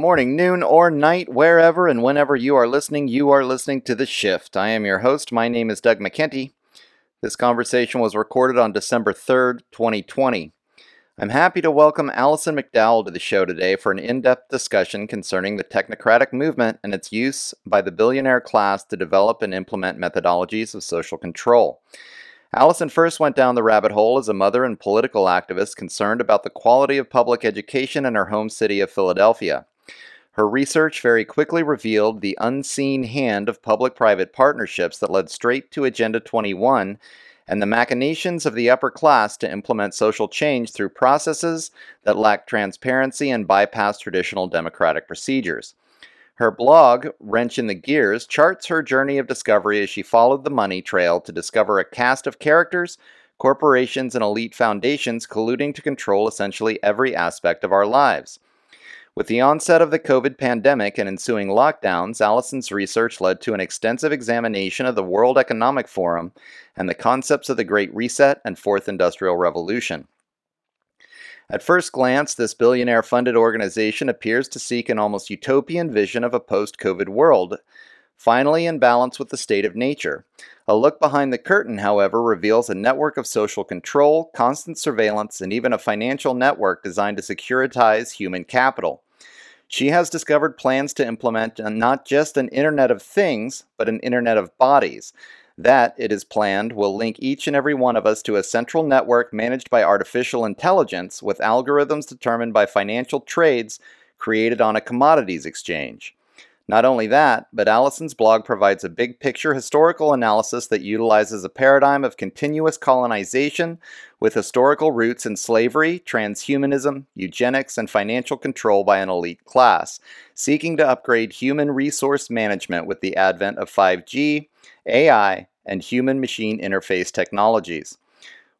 Morning, noon, or night, wherever and whenever you are listening, you are listening to The Shift. I am your host. My name is Doug McKenty. This conversation was recorded on December 3rd, 2020. I'm happy to welcome Alison McDowell to the show today for an in depth discussion concerning the technocratic movement and its use by the billionaire class to develop and implement methodologies of social control. Alison first went down the rabbit hole as a mother and political activist concerned about the quality of public education in her home city of Philadelphia. Her research very quickly revealed the unseen hand of public private partnerships that led straight to Agenda 21 and the machinations of the upper class to implement social change through processes that lacked transparency and bypassed traditional democratic procedures. Her blog, Wrench in the Gears, charts her journey of discovery as she followed the money trail to discover a cast of characters, corporations, and elite foundations colluding to control essentially every aspect of our lives. With the onset of the COVID pandemic and ensuing lockdowns, Alison's research led to an extensive examination of the World Economic Forum and the concepts of the Great Reset and Fourth Industrial Revolution. At first glance, this billionaire funded organization appears to seek an almost utopian vision of a post COVID world, finally in balance with the state of nature. A look behind the curtain, however, reveals a network of social control, constant surveillance, and even a financial network designed to securitize human capital. She has discovered plans to implement not just an Internet of Things, but an Internet of Bodies, that, it is planned, will link each and every one of us to a central network managed by artificial intelligence with algorithms determined by financial trades created on a commodities exchange. Not only that, but Alison's blog provides a big picture historical analysis that utilizes a paradigm of continuous colonization with historical roots in slavery, transhumanism, eugenics, and financial control by an elite class, seeking to upgrade human resource management with the advent of 5G, AI, and human machine interface technologies.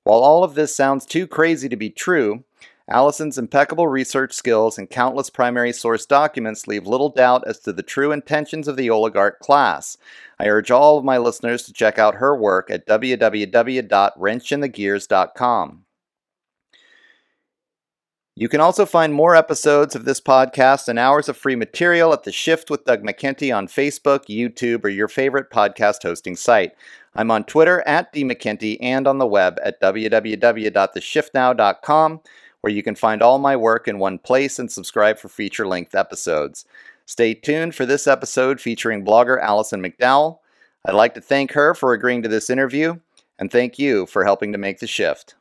While all of this sounds too crazy to be true, Alison's impeccable research skills and countless primary source documents leave little doubt as to the true intentions of the oligarch class. I urge all of my listeners to check out her work at www.wrenchinthegears.com. You can also find more episodes of this podcast and hours of free material at The Shift with Doug McKenty on Facebook, YouTube, or your favorite podcast hosting site. I'm on Twitter at dmckenty and on the web at www.theshiftnow.com, where you can find all my work in one place and subscribe for feature length episodes. Stay tuned for this episode featuring blogger Alison McDowell. I'd like to thank her for agreeing to this interview, and thank you for helping to make the shift.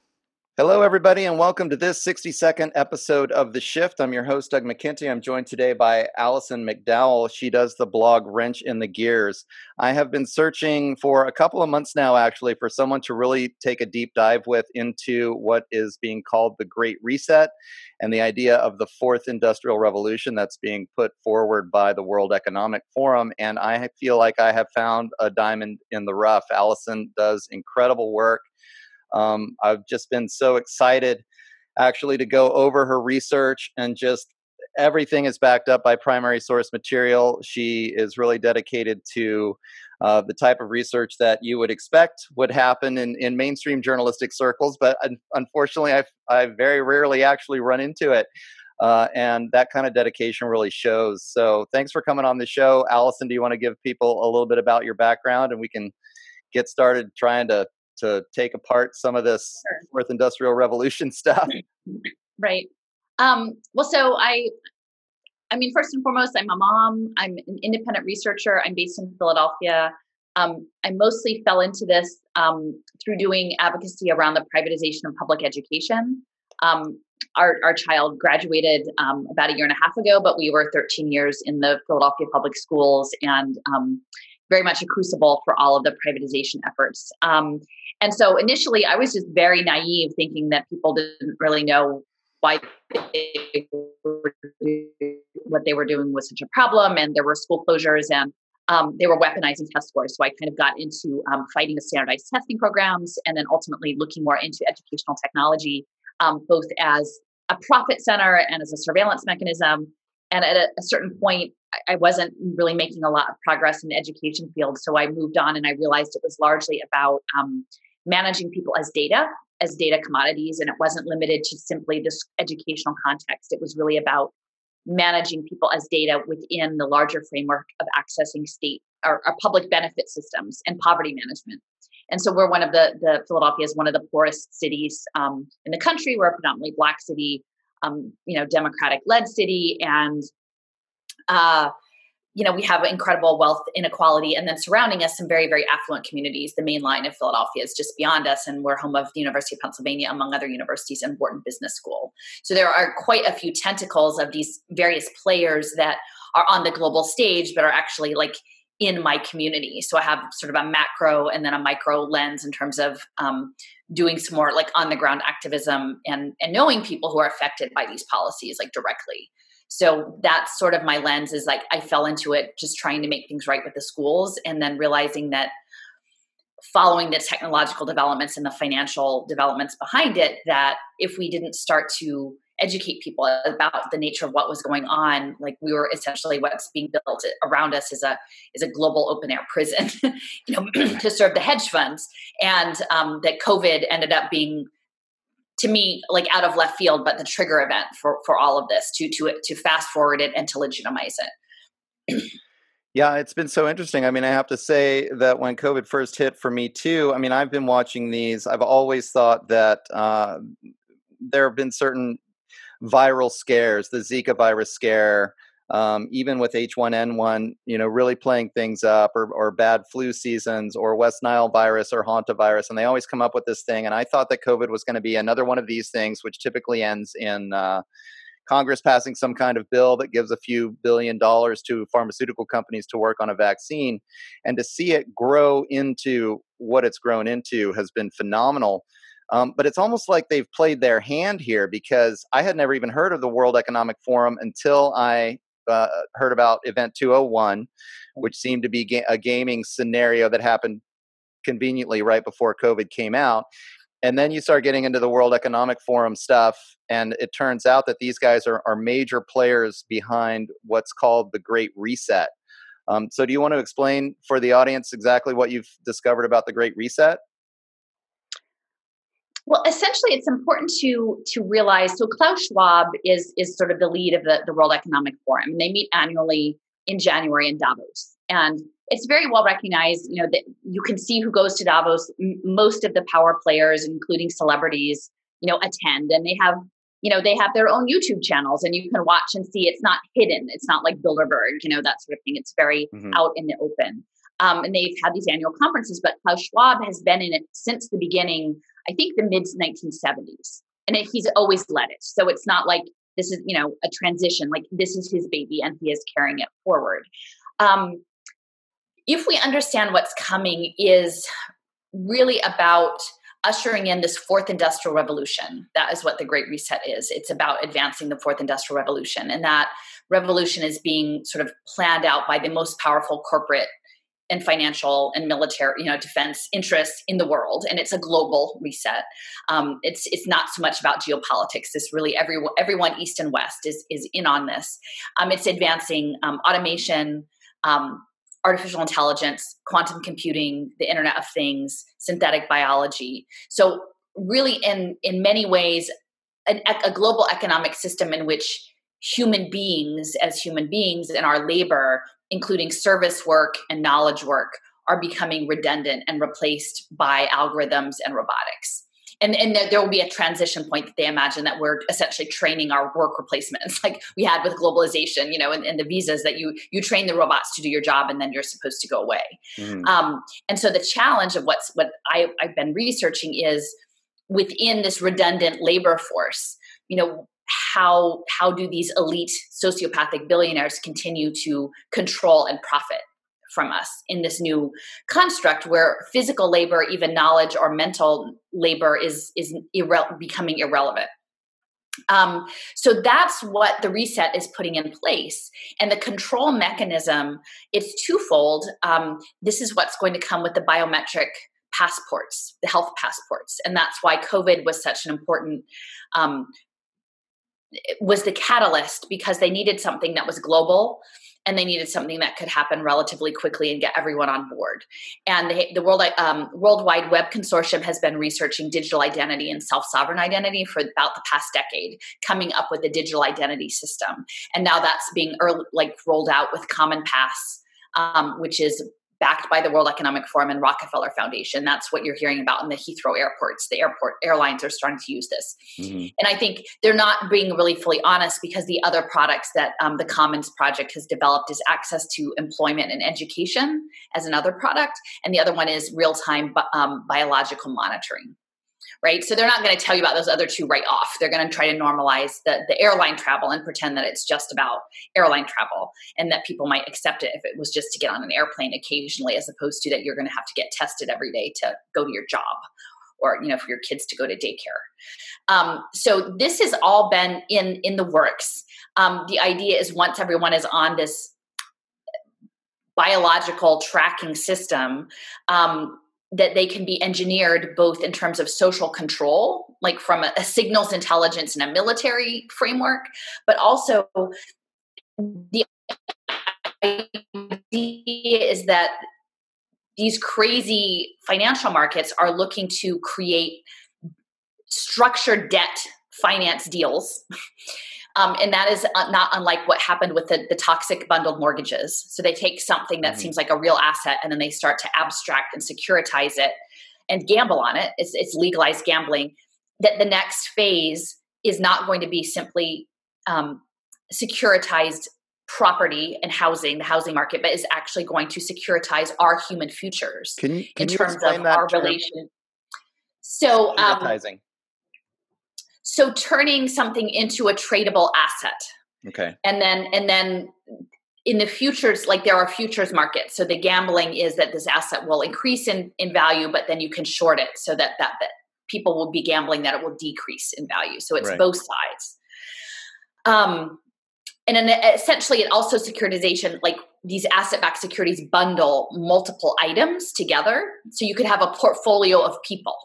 Hello, everybody, and welcome to this 60 second episode of The Shift. I'm your host, Doug McKenty. I'm joined today by Alison McDowell. She does the blog Wrench in the Gears. I have been searching for a couple of months now, actually, for someone to really take a deep dive with into what is being called the Great Reset and the idea of the fourth industrial revolution that's being put forward by the World Economic Forum. And I feel like I have found a diamond in the rough. Alison does incredible work um, I've just been so excited actually to go over her research and just everything is backed up by primary source material. She is really dedicated to uh, the type of research that you would expect would happen in, in mainstream journalistic circles, but un- unfortunately, I, I very rarely actually run into it. Uh, and that kind of dedication really shows. So, thanks for coming on the show. Alison, do you want to give people a little bit about your background and we can get started trying to to take apart some of this sure. fourth industrial revolution stuff right um, well so i I mean, first and foremost, I'm a mom. I'm an independent researcher. I'm based in Philadelphia. Um, I mostly fell into this um, through doing advocacy around the privatization of public education. Um, our, our child graduated um, about a year and a half ago, but we were 13 years in the Philadelphia public schools and um, very much a crucible for all of the privatization efforts. Um, and so initially, I was just very naive, thinking that people didn't really know why they what they were doing was such a problem, and there were school closures and um, they were weaponizing test scores. So I kind of got into um, fighting the standardized testing programs and then ultimately looking more into educational technology, um, both as a profit center and as a surveillance mechanism. And at a, a, certain point, I wasn't really making a lot of progress in the education field. So I moved on and I realized it was largely about um, managing people as data, as data commodities. And it wasn't limited to simply this educational context. It was really about managing people as data within the larger framework of accessing state or, or, public benefit systems and poverty management. And so we're one of the, the Philadelphia is one of the poorest cities um, in the country. We're a predominantly black city, um, you know, Democratic led city. And uh, you know, we have incredible wealth inequality, and then surrounding us, some very, very affluent communities. The main line of Philadelphia is just beyond us, and we're home of the University of Pennsylvania, among other universities, and Wharton Business School. So there are quite a few tentacles of these various players that are on the global stage, but are actually like in my community. So I have sort of a macro and then a micro lens in terms of um, doing some more like on the ground activism and and knowing people who are affected by these policies like directly. So that's sort of my lens is like I fell into it just trying to make things right with the schools and then realizing that following the technological developments and the financial developments behind it that if we didn't start to educate people about the nature of what was going on. Like we were essentially what's being built around us is a is a global open air prison you know to serve the hedge funds. And um, that covid ended up being to me like out of left field but the trigger event for for all of this to to to fast forward it and to legitimize it. Yeah it's been so interesting. I mean i have to say that when covid first hit for me too i mean i've been watching these. I've always thought that uh, there have been certain viral scares the zika virus scare um, even with H1N1, you know, really playing things up, or, or bad flu seasons, or West Nile virus or hantavirus, and they always come up with this thing. And I thought that COVID was going to be another one of these things, which typically ends in uh, Congress passing some kind of bill that gives a few billion dollars to pharmaceutical companies to work on a vaccine, and to see it grow into what it's grown into has been phenomenal. Um, but it's almost like they've played their hand here because I had never even heard of the World Economic Forum until I uh, heard about Event 201, which seemed to be ga- a gaming scenario that happened conveniently right before COVID came out. And then you start getting into the World Economic Forum stuff, and it turns out that these guys are, are major players behind what's called the Great Reset. Um, so, do you want to explain for the audience exactly what you've discovered about the Great Reset? Well, essentially, it's important to to realize. So Klaus Schwab is is sort of the lead of the, the World Economic Forum. They meet annually in January in Davos, and it's very well recognized. You know that you can see who goes to Davos. M- most of the power players, including celebrities, you know, attend, and they have you know they have their own YouTube channels, and you can watch and see. It's not hidden. It's not like Bilderberg, you know, that sort of thing. It's very mm-hmm. out in the open. Um, and they've had these annual conferences, but Klaus Schwab has been in it since the beginning I think the mid 1970s. And he's always led it. So it's not like this is, you know, a transition, like this is his baby and he is carrying it forward. Um, if we understand what's coming is really about ushering in this fourth industrial revolution. That is what the Great Reset is. It's about advancing the fourth industrial revolution. And that revolution is being sort of planned out by the most powerful corporate and financial and military, you know, defense interests in the world, and it's a global reset. Um, it's it's not so much about geopolitics. This really everyone everyone east and west is is in on this. Um, it's advancing um, automation, um, artificial intelligence, quantum computing, the Internet of Things, synthetic biology. So really, in in many ways, a, a global economic system in which human beings as human beings and our labor including service work and knowledge work, are becoming redundant and replaced by algorithms and robotics. and and there, will be a transition point that they imagine that we're essentially training our work replacements like we had with globalization you know and, and the visas that you you train the robots to do your job and then you're supposed to go away mm-hmm. um, and so the challenge of what's what I, i've been researching is within this redundant labor force you know how how do these elite sociopathic billionaires continue to control and profit from us in this new construct where physical labor even knowledge or mental labor is is irre- becoming irrelevant? Um, so that's what the reset is putting in place. And the control mechanism it's twofold. Um, this is what's going to come with the biometric passports the health passports. And that's why covid was such an important um, was the catalyst because they needed something that was global and they needed something that could happen relatively quickly and get everyone on board. And they, the World um, World Wide Web Consortium has been researching digital identity and self sovereign identity for about the past decade, coming up with a digital identity system. And now that's being early, like rolled out with CommonPass, um, which is backed by the World Economic Forum and Rockefeller Foundation. That's what you're hearing about in the Heathrow airports. The airport airlines are starting to use this. Mm-hmm. And I think they're not being really fully honest because the other products that um, the Commons Project has developed is access to employment and education as another product. And the other one is real time um, biological monitoring right? So they're not going to tell you about those other two right off. They're going to try to normalize the, the airline travel and pretend that it's just about airline travel and that people might accept it if it was just to get on an airplane occasionally, as opposed to that you're going to have to get tested every day to go to your job or you know for your kids to go to daycare um, so this has all been in in the works um, the idea is once everyone is on this biological tracking system um, that they can be engineered both in terms of social control, like from a, a signals intelligence and a military framework, but also the idea is that these crazy financial markets are looking to create structured debt finance deals Um, and that is uh, not unlike what happened with the, the, toxic bundled mortgages. So they take something that mm-hmm. seems like a real asset and then they start to abstract and securitize it and gamble on it. It's, it's legalized gambling. That the next phase is not going to be simply um, securitized property and housing, the housing market, but is actually going to securitize our human futures can you, can in terms of our term? relation. So, um, so turning something into a tradable asset. Okay. And then and then in the futures like there are futures markets. So the gambling is that this asset will increase in in value but then you can short it so that that, that people will be gambling that it will decrease in value. So it's right. both sides. Um and then essentially it also securitization like these asset-backed securities bundle multiple items together. So you could have a portfolio of people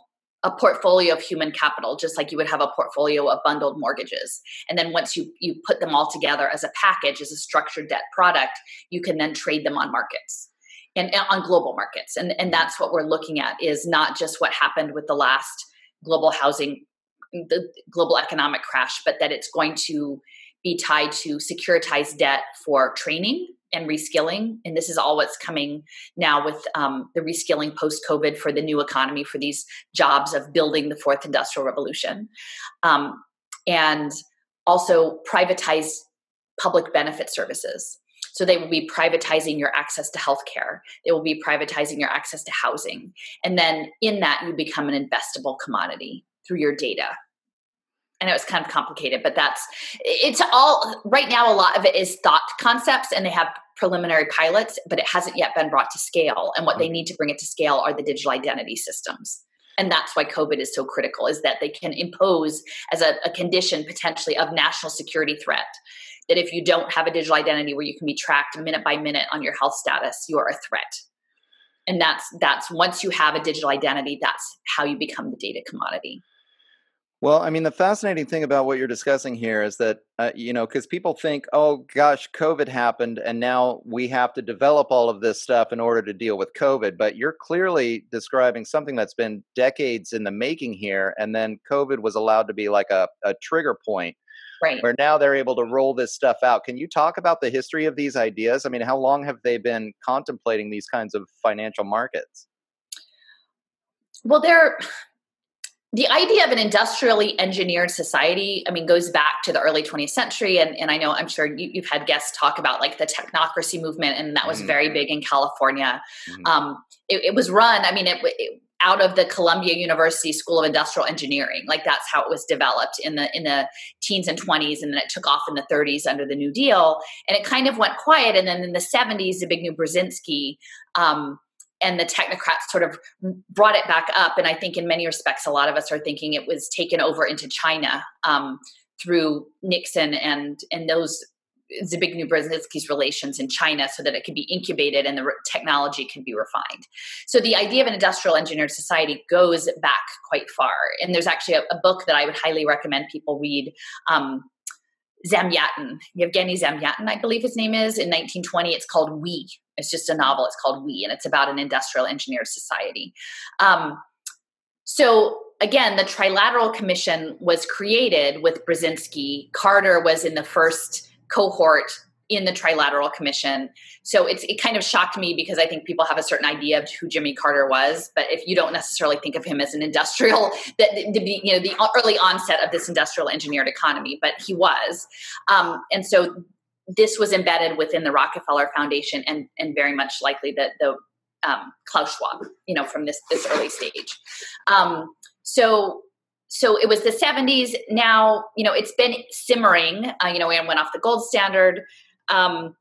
a portfolio of human capital just like you would have a portfolio of bundled mortgages. And then once you you put them all together as a package as a structured debt product you can then trade them on markets and, and on global markets. And and that's what we're looking at is not just what happened with the last global housing the global economic crash but that it's going to be tied to securitized debt for training and reskilling. And this is all what's coming now with um, the reskilling post COVID for the new economy, for these jobs of building the fourth industrial revolution. Um, and also privatize public benefit services. So they will be privatizing your access to healthcare. They will be privatizing your access to housing. And then in that, you become an investable commodity through your data. I know it's kind of complicated, but that's it's all right now. A lot of it is thought concepts, and they have preliminary pilots, but it hasn't yet been brought to scale. And what they mm-hmm. need to bring it to scale are the digital identity systems. And that's why COVID is so critical, is that they can impose as a, a condition potentially of national security threat that if you don't have a digital identity where you can be tracked minute by minute on your health status, you are a threat. And that's that's once you have a digital identity, that's how you become the data commodity. Well, I mean, the fascinating thing about what you're discussing here is that, uh, you know, because people think, oh gosh, COVID happened and now we have to develop all of this stuff in order to deal with COVID. But you're clearly describing something that's been decades in the making here. And then COVID was allowed to be like a, a trigger point. Right. Where now they're able to roll this stuff out. Can you talk about the history of these ideas? I mean, how long have they been contemplating these kinds of financial markets? Well, they're the idea of an industrially engineered society, I mean, goes back to the early 20th century. And, and I know, I'm sure you, have had guests talk about like the technocracy movement, and that was mm very big in California. mm Um, it, it, was run, I mean, it, it, out of the Columbia University School of Industrial Engineering. Like that's how it was developed in the in the teens and 20s, and then it took off in the 30s under the New Deal, and it kind of went quiet. And then in the 70s, the Zbigniew Brzezinski um, and the technocrats sort of brought it back up. And I think in many respects, a lot of us are thinking it was taken over into China um, through Nixon and and those Zbigniew Brzezinski's relations in China so that it could be incubated and the re- technology can be refined. So the idea of an industrial engineered society goes back quite far. And there's actually a, a book that I would highly recommend people read. Um, Zamyatin, Yevgeny Zamyatin, I believe his name is, in 1920. It's called We. It's just a novel. It's called We, and it's about an industrial engineered society. Um, so again, the Trilateral Commission was created with Brzezinski. Carter was in the first cohort in the Trilateral Commission. So it's it kind of shocked me because I think people have a certain idea of who Jimmy Carter was, but if you don't necessarily think of him as an industrial, that the, you know the early onset of this industrial engineered economy, but he was, um, and so this was embedded within the Rockefeller Foundation, and and very much likely that the um, Klaus Schwab, you know, from this this early stage. Um, so so it was the 70s. Now, you know, it's been simmering. Uh, you know, we went off the gold standard. Um,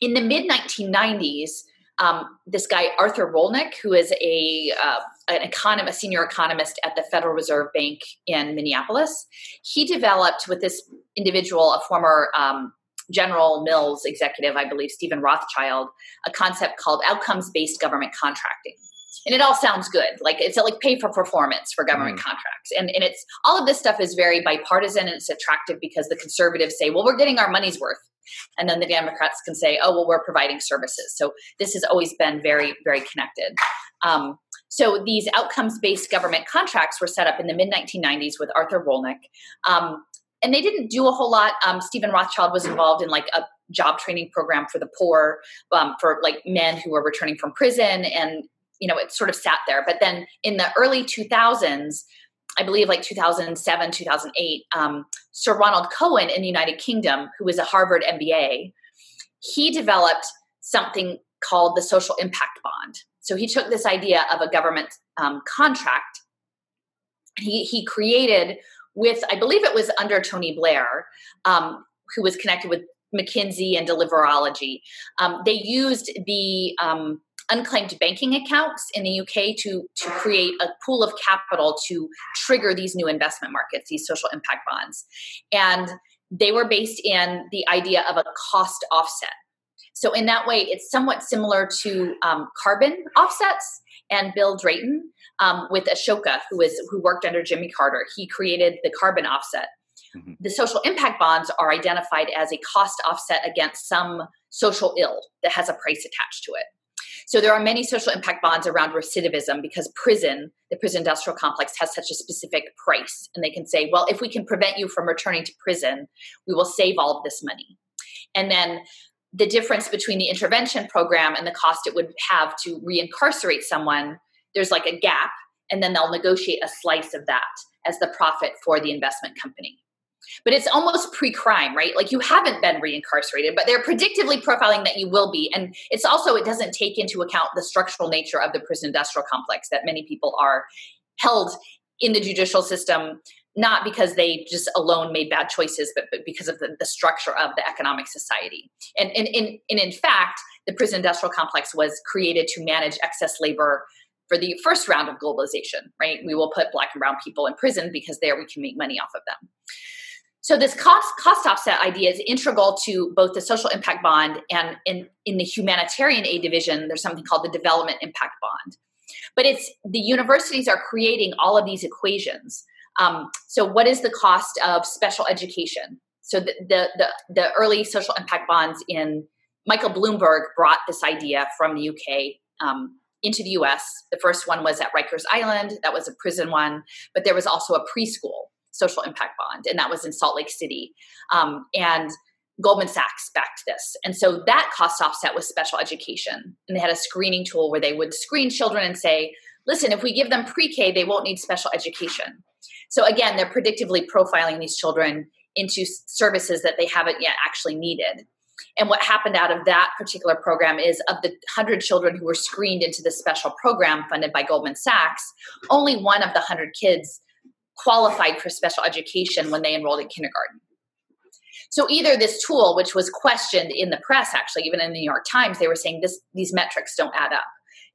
in the mid 1990s, um, this guy Arthur Rolnick, who is a uh, an economist, senior economist at the Federal Reserve Bank in Minneapolis, he developed with this individual, a former um, General Mills executive, I believe, Stephen Rothschild, a concept called outcomes based government contracting. And it all sounds good. Like it's like pay for performance for government mm. contracts. And, and it's all of this stuff is very bipartisan and it's attractive because the conservatives say well we're getting our money's worth and then the democrats can say oh well we're providing services. So this has always been very very connected. Um, so these outcomes based government contracts were set up in the mid 1990s with arthur rolnick um, and they didn't do a whole lot. Um, stephen rothschild was involved in like a job training program for the poor um, for like men who were returning from prison and you know, it sort of sat there. But then in the early 2000s, I believe like 2007, 2008, um, Sir Ronald Cohen in the United Kingdom, who was a Harvard MBA, he developed something called the social impact bond. So he took this idea of a government um, contract. He, he created with, I believe it was under Tony Blair, um, who was connected with McKinsey and Deliverology. Um, they used the um, unclaimed banking accounts in the UK to to create a pool of capital to trigger these new investment markets, these social impact bonds, and they were based in the idea of a cost offset. So in that way, it's somewhat similar to um, carbon offsets. And Bill Drayton um, with Ashoka, who is who worked under Jimmy Carter, he created the carbon offset. Mm-hmm. The social impact bonds are identified as a cost offset against some social ill that has a price attached to it. So there are many social impact bonds around recidivism because prison, the prison industrial complex, has such a specific price. And they can say, well, if we can prevent you from returning to prison, we will save all of this money. And then the difference between the intervention program and the cost it would have to reincarcerate someone, there's like a gap, and then they'll negotiate a slice of that as the profit for the investment company but it's almost pre-crime right like you haven't been reincarcerated but they're predictively profiling that you will be and it's also it doesn't take into account the structural nature of the prison industrial complex that many people are held in the judicial system not because they just alone made bad choices but, but because of the, the structure of the economic society and, and, and, and in fact the prison industrial complex was created to manage excess labor for the first round of globalization, right? We will put black and brown people in prison because there we can make money off of them. So this cost cost offset idea is integral to both the social impact bond and in, in the humanitarian aid division, there's something called the development impact bond. But it's the universities are creating all of these equations. Um, so what is the cost of special education? So the, the, the, the early social impact bonds in Michael Bloomberg brought this idea from the UK um, into the US. The first one was at Rikers Island, that was a prison one, but there was also a preschool social impact bond, and that was in Salt Lake City. Um, and Goldman Sachs backed this. And so that cost offset was special education. And they had a screening tool where they would screen children and say, listen, if we give them pre K, they won't need special education. So again, they're predictively profiling these children into services that they haven't yet actually needed. And what happened out of that particular program is of the 100 children who were screened into the special program funded by Goldman Sachs, only one of the 100 kids qualified for special education when they enrolled in kindergarten. So either this tool, which was questioned in the press, actually, even in the New York Times, they were saying this these metrics don't add up.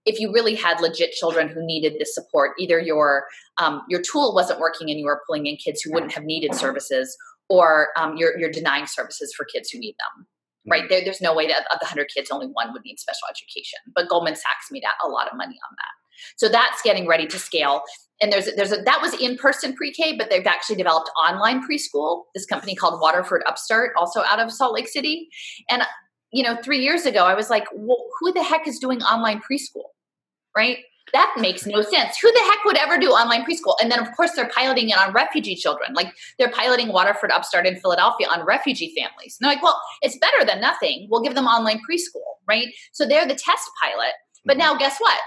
If you really had legit children who needed this support, either your um, your tool wasn't working and you were pulling in kids who wouldn't have needed services, or um, you're, you're denying services for kids who need them right mm-hmm. there, there's no way that of the 100 kids only one would need special education but goldman sachs made a lot of money on that so that's getting ready to scale and there's there's a that was in person pre-K, but they've actually developed online preschool. This company called Waterford Upstart, also out of Salt Lake City. And you know, three years ago, I was like, well, who the heck is doing online preschool, right? That makes no sense. Who the heck would ever do online preschool? And then, of course, they're piloting it on refugee children. Like they're piloting Waterford Upstart in Philadelphia on refugee families. And they're like, well, it's better than nothing. We'll give them online preschool, right? So they're the test pilot. But mm-hmm. now, guess what?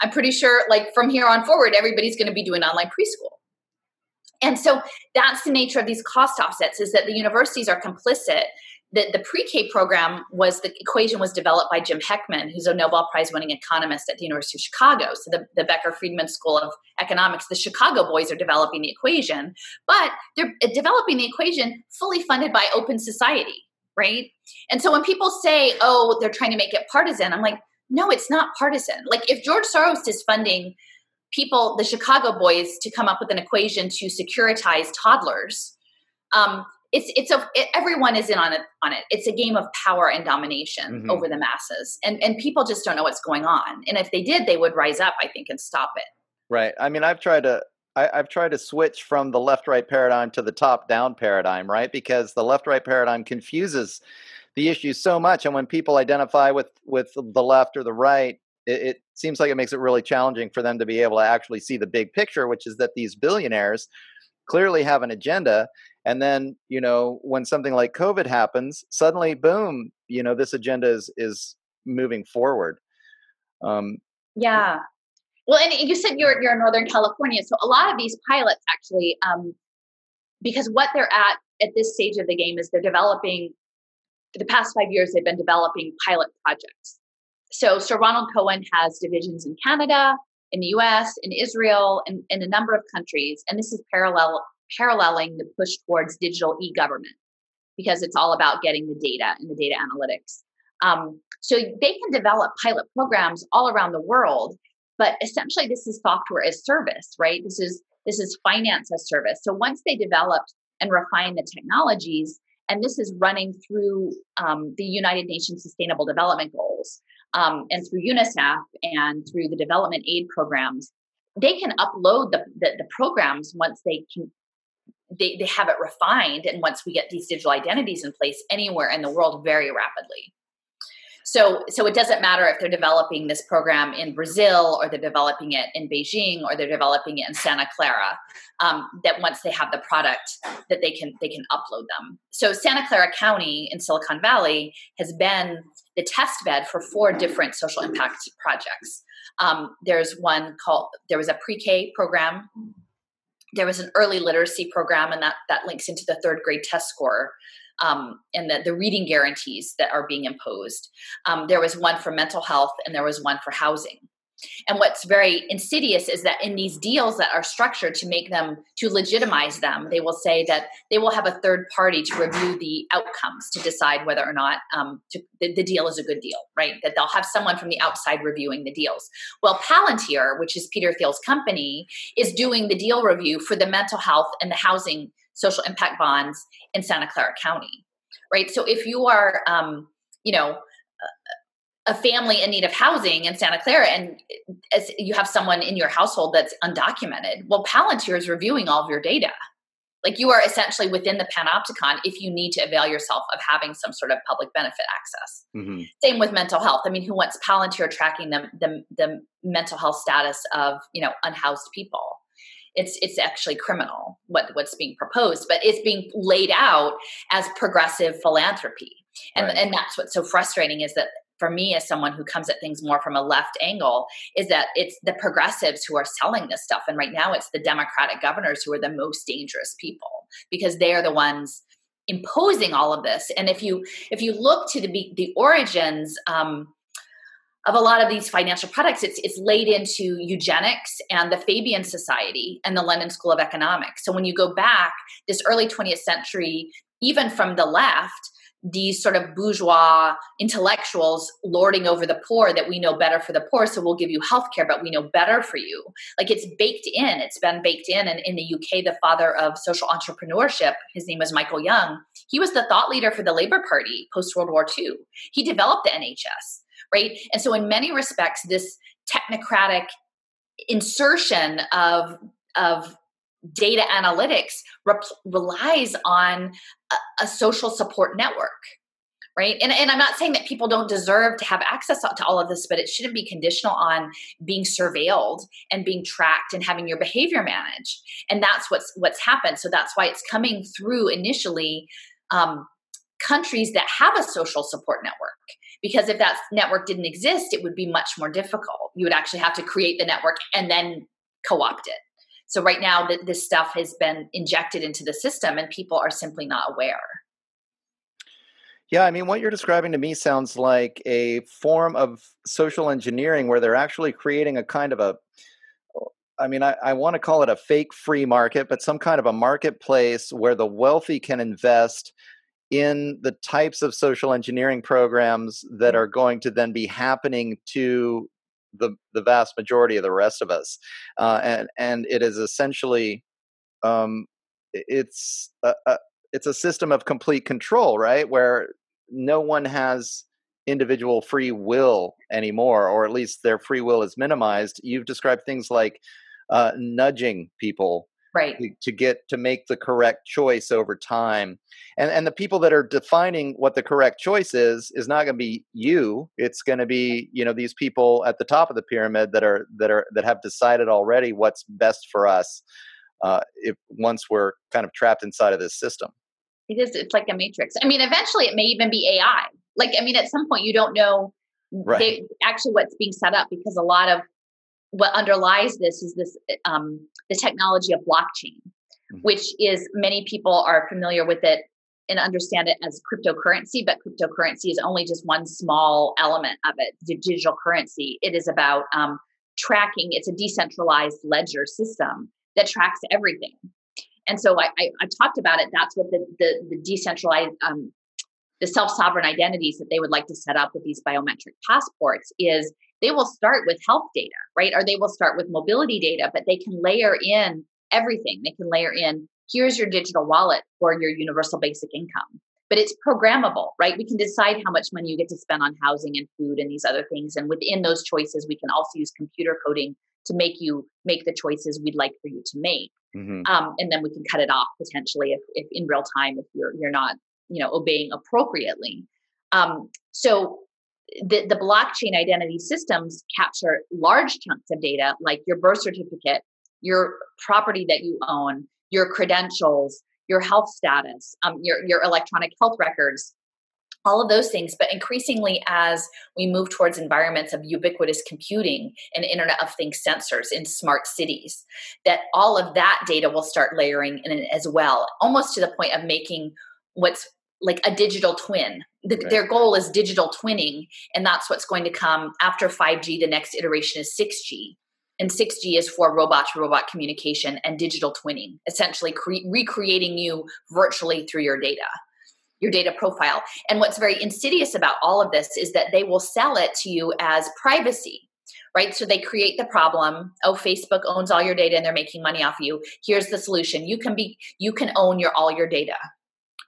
I'm pretty sure, like from here on forward, everybody's going to be doing online preschool. And so that's the nature of these cost offsets is that the universities are complicit. That the pre-K program was the equation was developed by Jim Heckman, who's a Nobel Prize winning economist at the University of Chicago. So the, the Becker Friedman School of Economics, the Chicago boys are developing the equation, but they're uh, developing the equation fully funded by open society, right? And so when people say, oh, they're trying to make it partisan, I'm like, no, it's not partisan. Like if George Soros is funding people, the Chicago boys, to come up with an equation to securitize toddlers, um, it's it's a it, everyone is in on it on it. It's a game of power and domination mm-hmm. over the masses, and and people just don't know what's going on. And if they did, they would rise up, I think, and stop it. Right. I mean, I've tried to I, have tried to switch from the left right paradigm to the top down paradigm, right? Because the left right paradigm confuses the issue so much, and when people identify with with the left or the right, it, it seems like it makes it really challenging for them to be able to actually see the big picture, which is that these billionaires clearly have an agenda and then you know when something like covid happens suddenly boom you know this agenda is is moving forward. Um yeah. Well and you said you're you're in northern california so a lot of these pilots actually um because what they're at at this stage of the game is they're developing for the past five years, they've been developing pilot projects. So Sir Ronald Cohen has divisions in Canada, in the US, in Israel, and in a number of countries. And this is parallel paralleling the push towards digital e-government because it's all about getting the data and the data analytics. Um, so they can develop pilot programs all around the world, but essentially this is software as service, right? This is this is finance as service. So once they develop and refine the technologies, and this is running through um, the United Nations Sustainable Development Goals um, and through UNICEF and through the development aid programs. They can upload the, the, the programs once they can they, they have it refined and once we get these digital identities in place anywhere in the world very rapidly so, so it doesn't matter if they're developing this program in Brazil or they're developing it in Beijing or they're developing it in Santa Clara. Um, that once they have the product, that they can they can upload them. So, Santa Clara County in Silicon Valley has been the test bed for four different social impact projects. Um, there's one called there was a pre-K program. There was an early literacy program, and that that links into the third grade test score um, and the, the reading guarantees that are being imposed. Um, there was one for mental health and there was one for housing. And what's very insidious is that in these deals that are structured to make them, to legitimize them, they will say that they will have a third party to review the outcomes to decide whether or not um, to, the, the, deal is a good deal, right? That they'll have someone from the outside reviewing the deals. Well, Palantir, which is Peter Thiel's company, is doing the deal review for the mental health and the housing social impact bonds in Santa Clara County, right? So if you are, um, you know, a family in need of housing in Santa Clara, and as you have someone in your household that's undocumented, well, Palantir is reviewing all of your data. Like you are essentially within the panopticon if you need to avail yourself of having some sort of public benefit access. Mm-hmm. Same with mental health. I mean, who wants Palantir tracking the, the, the mental health status of you know unhoused people? It's it's actually criminal what what's being proposed but it's being laid out as progressive philanthropy. And right. and that's what's so frustrating is that for me as someone who comes at things more from a left angle is that it's the progressives who are selling this stuff. And right now it's the democratic governors who are the most dangerous people because they are the ones imposing all of this. And if you if you look to the the origins um, of a lot of these financial products it's it's laid into eugenics and the fabian society and the london school of economics. So when you go back this early 20th century even from the left these sort of bourgeois intellectuals lording over the poor that we know better for the poor so we'll give you health care but we know better for you. Like it's baked in it's been baked in and in the uk the father of social entrepreneurship his name was michael young he was the thought leader for the labor party post world war ii he developed the nhs right? And so in many respects this technocratic insertion of of data analytics relies on a, a, social support network right? And, and i'm not saying that people don't deserve to have access to all of this but it shouldn't be conditional on being surveilled and being tracked and having your behavior managed. And that's what's what's happened. So that's why it's coming through initially um, countries that have a social support network because if that network didn't exist it would be much more difficult you would actually have to create the network and then co-opt it so right now, that this stuff has been injected into the system, and people are simply not aware. Yeah, I mean, what you're describing to me sounds like a form of social engineering where they're actually creating a kind of a, I mean, I, I want to call it a fake free market, but some kind of a marketplace where the wealthy can invest in the types of social engineering programs that mm. are going to then be happening to the the vast majority of the rest of us, uh, and and it is essentially um, it's a, a, it's a system of complete control, right? Where no one has individual free will anymore, or at least their free will is minimized. You've described things like uh, nudging people right. to, to, get to make the correct choice over time. And and the people that are defining what the correct choice is is not going to be you. It's going to be you know these people at the top of the pyramid that are that are that have decided already what's best for us uh, if once we're kind of trapped inside of this system. It is it's like a matrix. I mean eventually it may even be ai like i mean at some point you don't know right. they, actually what's being set up because a lot of what underlies this is this um, the technology of blockchain, mm-hmm. which is many people are familiar with it and understand it as cryptocurrency, but cryptocurrency is only just one small element of it. The digital currency, it is about um, tracking. It's a decentralized ledger system that tracks everything. And so I, I, I talked about it. That's what the the, the decentralized um, the self sovereign identities that they would like to set up with these biometric passports is they will start with health data, right? Or they will start with mobility data, but they can layer in everything. They can layer in here's your digital wallet for your universal basic income. But it's programmable, right? We can decide how much money you get to spend on housing and food and these other things. And within those choices, we can also use computer coding to make you make the choices we'd like for you to make. Mm-hmm. Um, and then we can cut it off potentially if, if in real time if you're you're not you know obeying appropriately. Um, so the, the blockchain identity systems capture large chunks of data like your birth certificate, your property that you own, your credentials, your health status, um, your, your electronic health records, all of those things. But increasingly, as we move towards environments of ubiquitous computing and Internet of Things sensors in smart cities, that all of that data will start layering in as well, almost to the point of making what's like a digital twin. The, okay. Their goal is digital twinning, and that's what's going to come after 5G. The next iteration is 6G, and 6G is for robot to robot communication and digital twinning, essentially cre- recreating you virtually through your data, your data profile. And what's very insidious about all of this is that they will sell it to you as privacy. Right. So they create the problem. Oh, Facebook owns all your data and they're making money off you. Here's the solution. You can be, you can own your all your data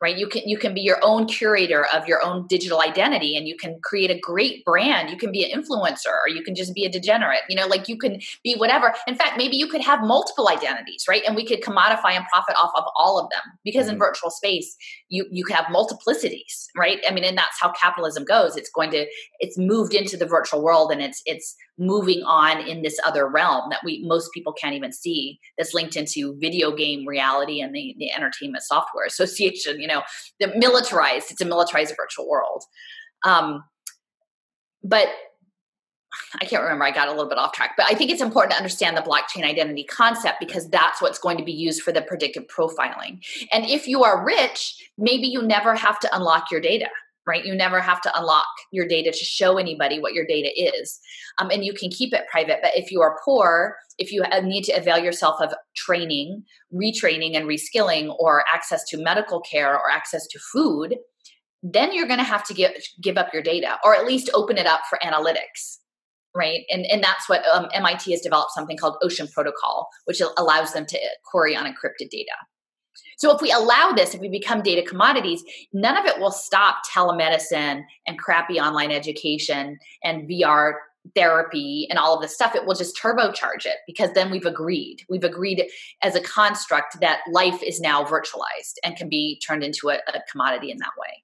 right? You can you can be your own curator of your own digital identity and you can create a great brand. You can be an influencer or you can just be a degenerate you know like you can be whatever. In fact maybe you could have multiple identities right? And we could commodify and profit off of all of them. Because mm-hmm. in virtual space you you have multiplicities right? I mean and that's how capitalism goes. It's going to it's moved into the virtual world and it's it's moving on in this other realm that we most people can't even see that's linked into video game reality and the, the entertainment software association you know the militarized it's a militarized virtual world um, but I can't remember. I got a little bit off track, but I think it's important to understand the blockchain identity concept because that's what's going to be used for the predictive profiling. And if you are rich, maybe you never have to unlock your data, right? You never have to unlock your data to show anybody what your data is. Um, and you can keep it private. But if you are poor, if you need to avail yourself of training, retraining, and reskilling, or access to medical care or access to food, then you're going to have to give, give up your data or at least open it up for analytics right? And and that's what um, MIT has developed something called Ocean Protocol, which allows them to query unencrypted data. So if we allow this, if we become data commodities, none of it will stop telemedicine and crappy online education and VR therapy and all of this stuff. It will just turbocharge it because then we've agreed. We've agreed as a construct that life is now virtualized and can be turned into a, a commodity in that way.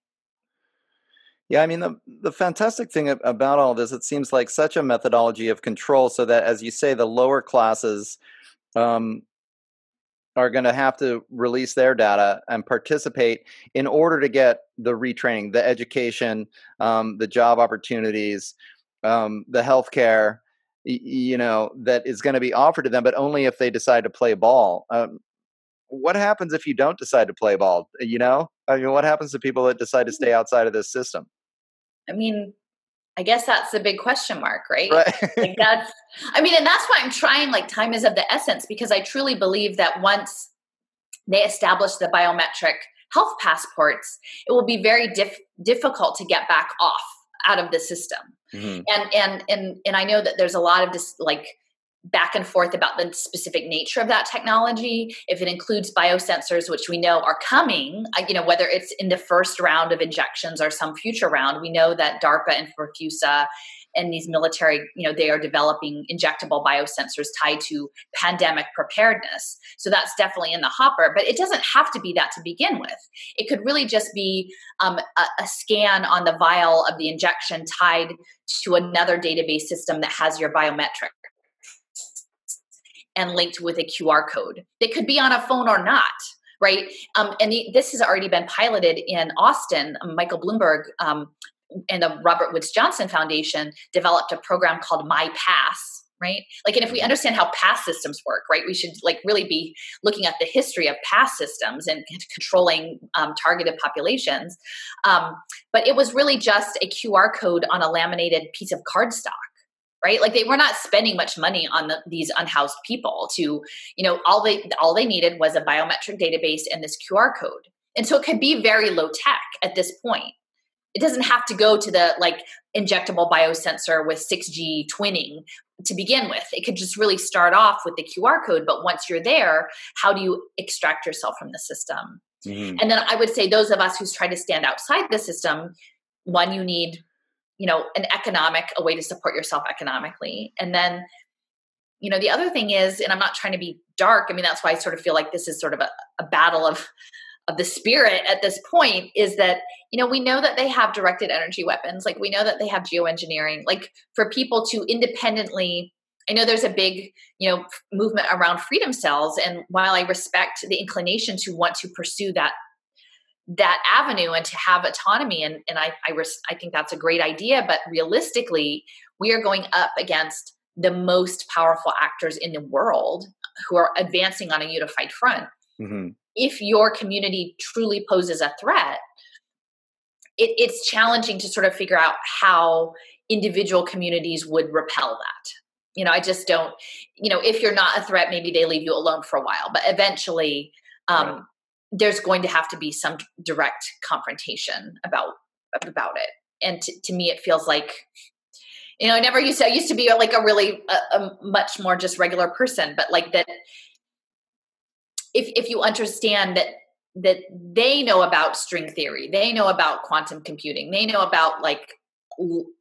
Yeah, I mean the the fantastic thing about all this, it seems like such a methodology of control, so that as you say, the lower classes um, are going to have to release their data and participate in order to get the retraining, the education, um, the job opportunities, um, the healthcare, y- you know, that is going to be offered to them, but only if they decide to play ball. Um, what happens if you don't decide to play ball? You know, I mean, what happens to people that decide to stay outside of this system? I mean, I guess that's the big question mark, right? right. like that's, I mean, and that's why I'm trying, like, time is of the essence because I truly believe that once they establish the biometric health passports, it will be very diff- difficult to get back off out of the system. Mm-hmm. And and and and I know that there's a lot of this like back and forth about the specific nature of that technology. If it includes biosensors which we know are coming you know whether it's in the first round of injections or some future round we know that darpa and Profusa and these military you know they are developing injectable biosensors tied to pandemic preparedness. So that's definitely in the hopper but it doesn't have to be that to begin with. It could really just be um, a, a scan on the vial of the injection tied to another database system that has your biometric and linked with a QR code. They could be on a phone or not, right? Um, and the, this has already been piloted in Austin. Michael Bloomberg um, and the Robert Woods Johnson Foundation developed a program called My Pass. Right, like, and if we mm-hmm. understand how pass systems work, right, we should like really be looking at the history of pass systems and controlling um, targeted populations. Um, but it was really just a QR code on a laminated piece of cardstock right? Like they were not spending much money on the, these unhoused people to you know all they all they needed was a biometric database and this qr code. And so it could be very low tech at this point. It doesn't have to go to the like injectable biosensor with 6g twinning to begin with. It could just really start off with the qr code but once you're there how do you extract yourself from the system? Mm-hmm. and then i would say those of us who's trying to stand outside the system one you need you know an economic a way to support yourself economically. And then you know the other thing is and i'm not trying to be dark i mean that's why i sort of feel like this is sort of a, a battle of of the spirit at this point is that you know we know that they have directed energy weapons like we know that they have geoengineering. Like for people to independently i know there's a big you know movement around freedom cells and while i respect the inclination to want to pursue that that avenue and to have autonomy and, and I, I, res- I think that's a great idea but realistically we are going up against the most powerful actors in the world who are advancing on a unified front. Mm-hmm. if your community truly poses a threat it, it's challenging to sort of figure out how individual communities would repel that. You know i just don't you know if you're not a threat maybe they leave you alone for a while but eventually um, right there's going to have to be some direct confrontation about about it. And to, to me it feels like you know i never used to i used to be uh, like a really a, a much more just regular person but like that if if you understand that that they know about string theory they know about quantum computing they know about like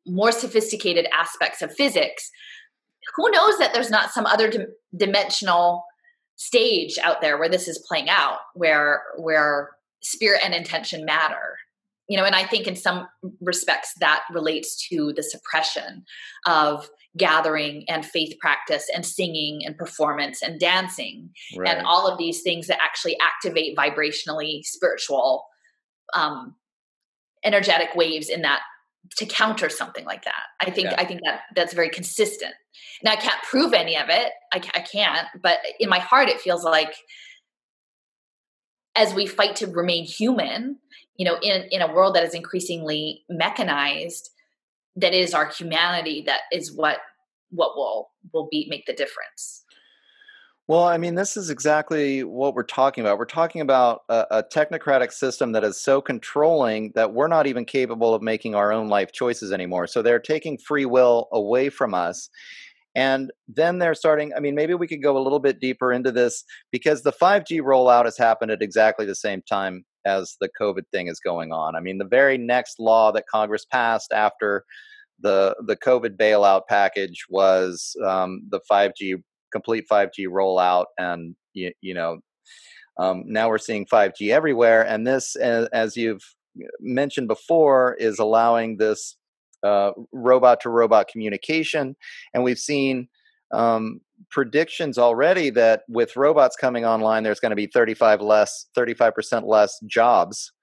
more sophisticated aspects of physics who knows that there's not some other dim- dimensional stage out there where this is playing out where where spirit and intention matter you know and i think in some respects that relates to the suppression of gathering and faith practice and singing and performance and dancing right. and all of these things that actually activate vibrationally spiritual um energetic waves in that to counter something like that. I think yeah. I think that that's very consistent. Now I can't prove any of it. I, I can't, but in my heart it feels like as we fight to remain human, you know, in in a world that is increasingly mechanized, that is our humanity that is what what will will be make the difference. Well, I mean, this is exactly what we're talking about. We're talking about a, a, technocratic system that is so controlling that we're not even capable of making our own life choices anymore. So they're taking free will away from us. And then they're starting. I mean, maybe we could go a little bit deeper into this because the 5G rollout has happened at exactly the same time as the COVID thing is going on. I mean, the very next law that Congress passed after the the COVID bailout package was um, the 5G complete 5G rollout, and you, you know um, now we're seeing 5G everywhere. And this, as, you've mentioned before, is allowing this robot to robot communication, and we've seen. Um, predictions already that with robots coming online, there's going to be 35 less, 35% less jobs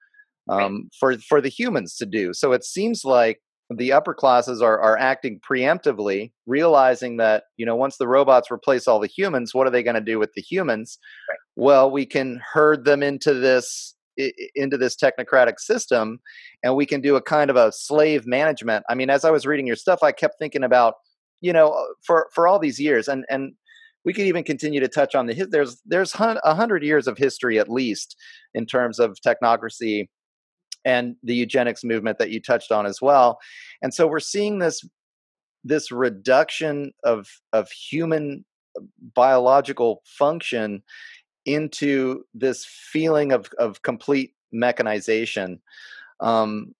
um, for for the humans to do. So it seems like the upper classes are, are acting preemptively, realizing that, you know, once the robots replace all the humans, what are they going to do with the humans? Right. Well, we can herd them into this into this technocratic system and we can do a kind of a slave management. I mean, as I was reading your stuff, I kept thinking about, you know, uh, for for all these years and and we could even continue to touch on the there's there's a hundred years of history at least in terms of technocracy and the eugenics movement that you touched on as well. And so we're seeing this this reduction of of human uh, biological function into this feeling of of complete mechanization. Um,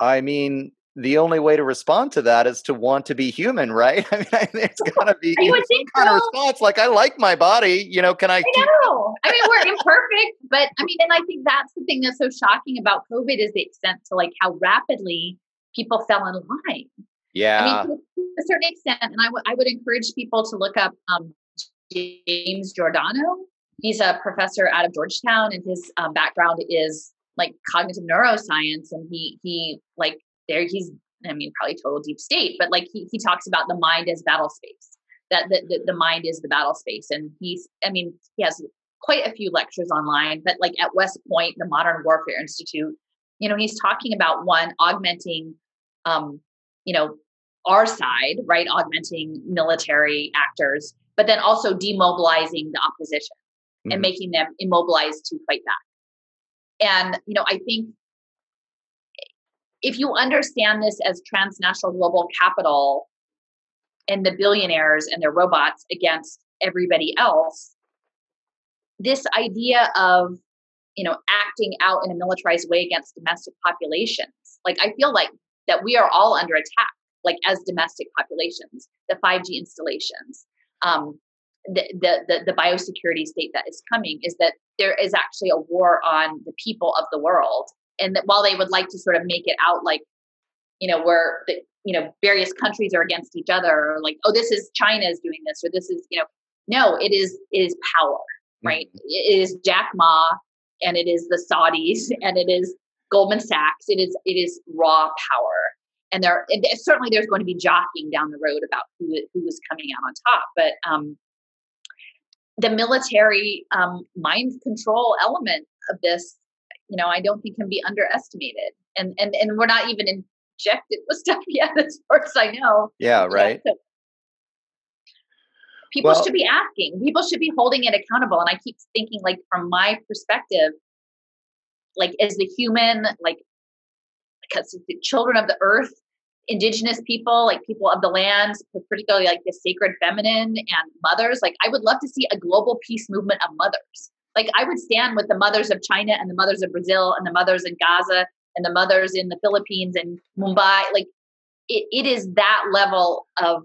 I mean, the only way to respond to that is to want to be human, right? I mean, I it's got to be some kind of response. Like, I like my body. You know, can I? I know. I mean, we're imperfect, but I mean, and I think that's the thing that's so shocking about COVID is the extent to like how rapidly people fell in line. Yeah. I mean, to a certain extent, and I, w- I would encourage people to look up um, James Giordano. He's a professor out of Georgetown, and his um, background is like cognitive neuroscience, and he he like there he's i mean probably total deep state but like he, he talks about the mind as battle space that the, the, the mind is the battle space and he's i mean he has quite a few lectures online but like at west point the modern warfare institute you know he's talking about one augmenting um you know our side right augmenting military actors but then also demobilizing the opposition mm-hmm. and making them immobilized to fight back and you know i think if you understand this as transnational global capital and the billionaires and their robots against everybody else, this idea of you know acting out in a militarized way against domestic populations, like I feel like that we are all under attack, like as domestic populations, the 5G installations, um, the, the, the the biosecurity state that is coming is that there is actually a war on the people of the world and that while they would like to sort of make it out like you know where the you know various countries are against each other or like oh this is china is doing this or this is you know no it is it is power right? Mm-hmm. it is jack ma and it is the saudis and it is goldman sachs. It is it is raw power. And there and certainly there's going to be jockeying down the road about who who is coming out on top but um the military um, mind control element of this you know, I don't think can be underestimated. And and and we're not even injected with stuff yet, as far as I know. Yeah, right. So people well, should be asking. People should be holding it accountable. And I keep thinking, like, from my perspective, like as the human, like because the children of the earth, indigenous people, like people of the land, particularly like the sacred feminine and mothers, like I would love to see a global peace movement of mothers like I would stand with the mothers of China and the mothers of Brazil and the mothers in Gaza and the mothers in the Philippines and Mumbai. Like it, it is that level of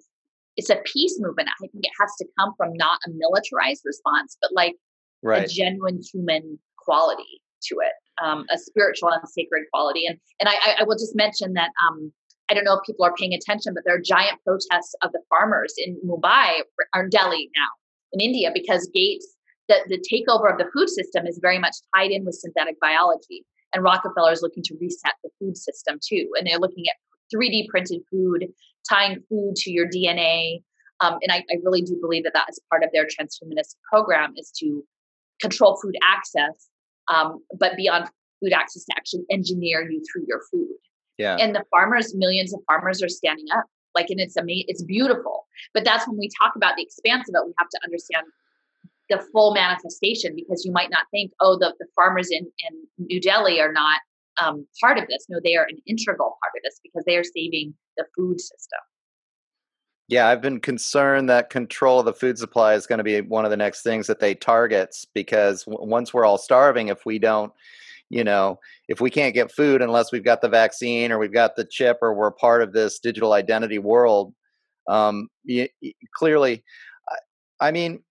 it's a peace movement. I think it has to come from not a militarized response, but like right. a genuine human quality to it, um, a spiritual and sacred quality. And and I, I will just mention that um, I don't know if people are paying attention, but there are giant protests of the farmers in Mumbai or Delhi now in India because Gates that the takeover of the food system is very much tied in with synthetic biology. And Rockefeller is looking to reset the food system too. And they're looking at 3D printed food, tying food to your DNA. Um, and I, I really do believe that that is part of their transhumanist program is to control food access, um, but beyond food access to actually engineer you through your food. Yeah. And the farmers, millions of farmers are standing up. Like, and it's amazing, it's beautiful. But that's when we talk about the expanse of it, we have to understand the full manifestation because you might not think, oh, the, the farmers in, in New Delhi are not um, part of this. No, they are an integral part of this because they are saving the food system. Yeah, I've been concerned that control of the food supply is going to be one of the next things that they targets because w- once we're all starving, if we don't, you know, if we can't get food unless we've got the vaccine or we've got the chip or we're part of this digital identity world, um, y- clearly, I mean,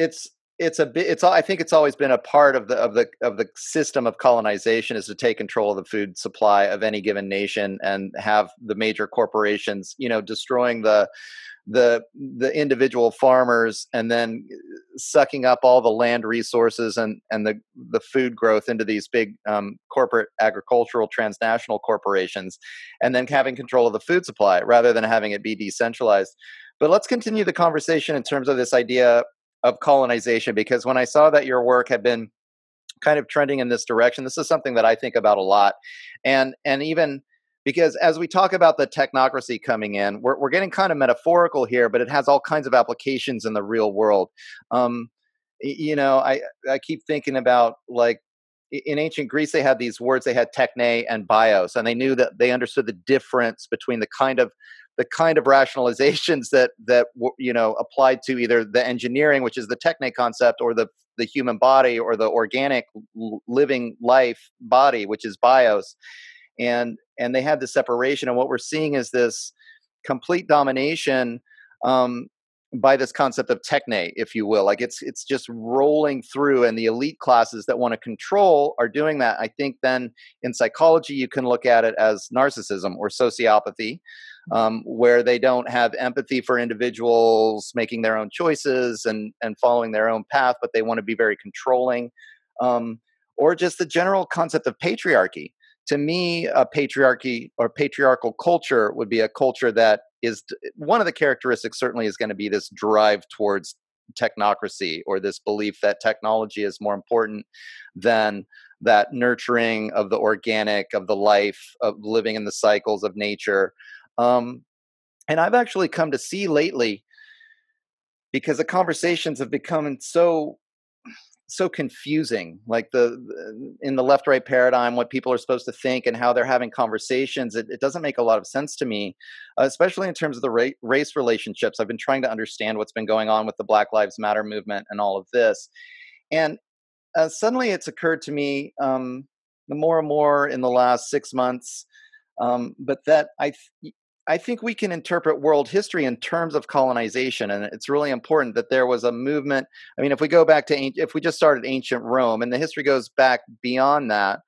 it's it's a bit it's i think it's always been a part of the of the of the system of colonization is to take control of the food supply of any given nation and have the major corporations you know destroying the the the individual farmers and then sucking up all the land resources and and the the food growth into these big um, corporate agricultural transnational corporations and then having control of the food supply rather than having it be decentralized. But let's continue the conversation in terms of this idea of colonization because when I saw that your work had been kind of trending in this direction, this is something that I think about a lot. And and even because as we talk about the technocracy coming in, we're, we're getting kind of metaphorical here, but it has all kinds of applications in the real world. Um, you know, I, I keep thinking about like in ancient Greece, they had these words, they had techne and bios, and they knew that they understood the difference between the kind of the kind of rationalizations that that you know applied to either the engineering, which is the techne concept, or the the human body, or the organic living life body, which is bios, and and they had the separation. And what we're seeing is this complete domination um, by this concept of techne, if you will. Like it's it's just rolling through, and the elite classes that want to control are doing that. I think then in psychology you can look at it as narcissism or sociopathy. Um, where they don't have empathy for individuals making their own choices and and following their own path, but they want to be very controlling, um, or just the general concept of patriarchy. To me, a patriarchy or patriarchal culture would be a culture that is one of the characteristics certainly is going to be this drive towards technocracy or this belief that technology is more important than that nurturing of the organic of the life of living in the cycles of nature um, and i've actually come to see lately because the conversations have become so so confusing like the, in the left right paradigm what people are supposed to think and how they're having conversations it, it doesn't make a lot of sense to me uh, especially in terms of the ra- race relationships. I've been trying to understand what's been going on with the black lives matter movement and all of this and uh, suddenly it's occurred to me um, more and more in the last six months um, but that i th- I think we can interpret world history in terms of colonization, and it's really important that there was a movement. I mean, if we go back to if we just started ancient Rome, and the history goes back beyond that,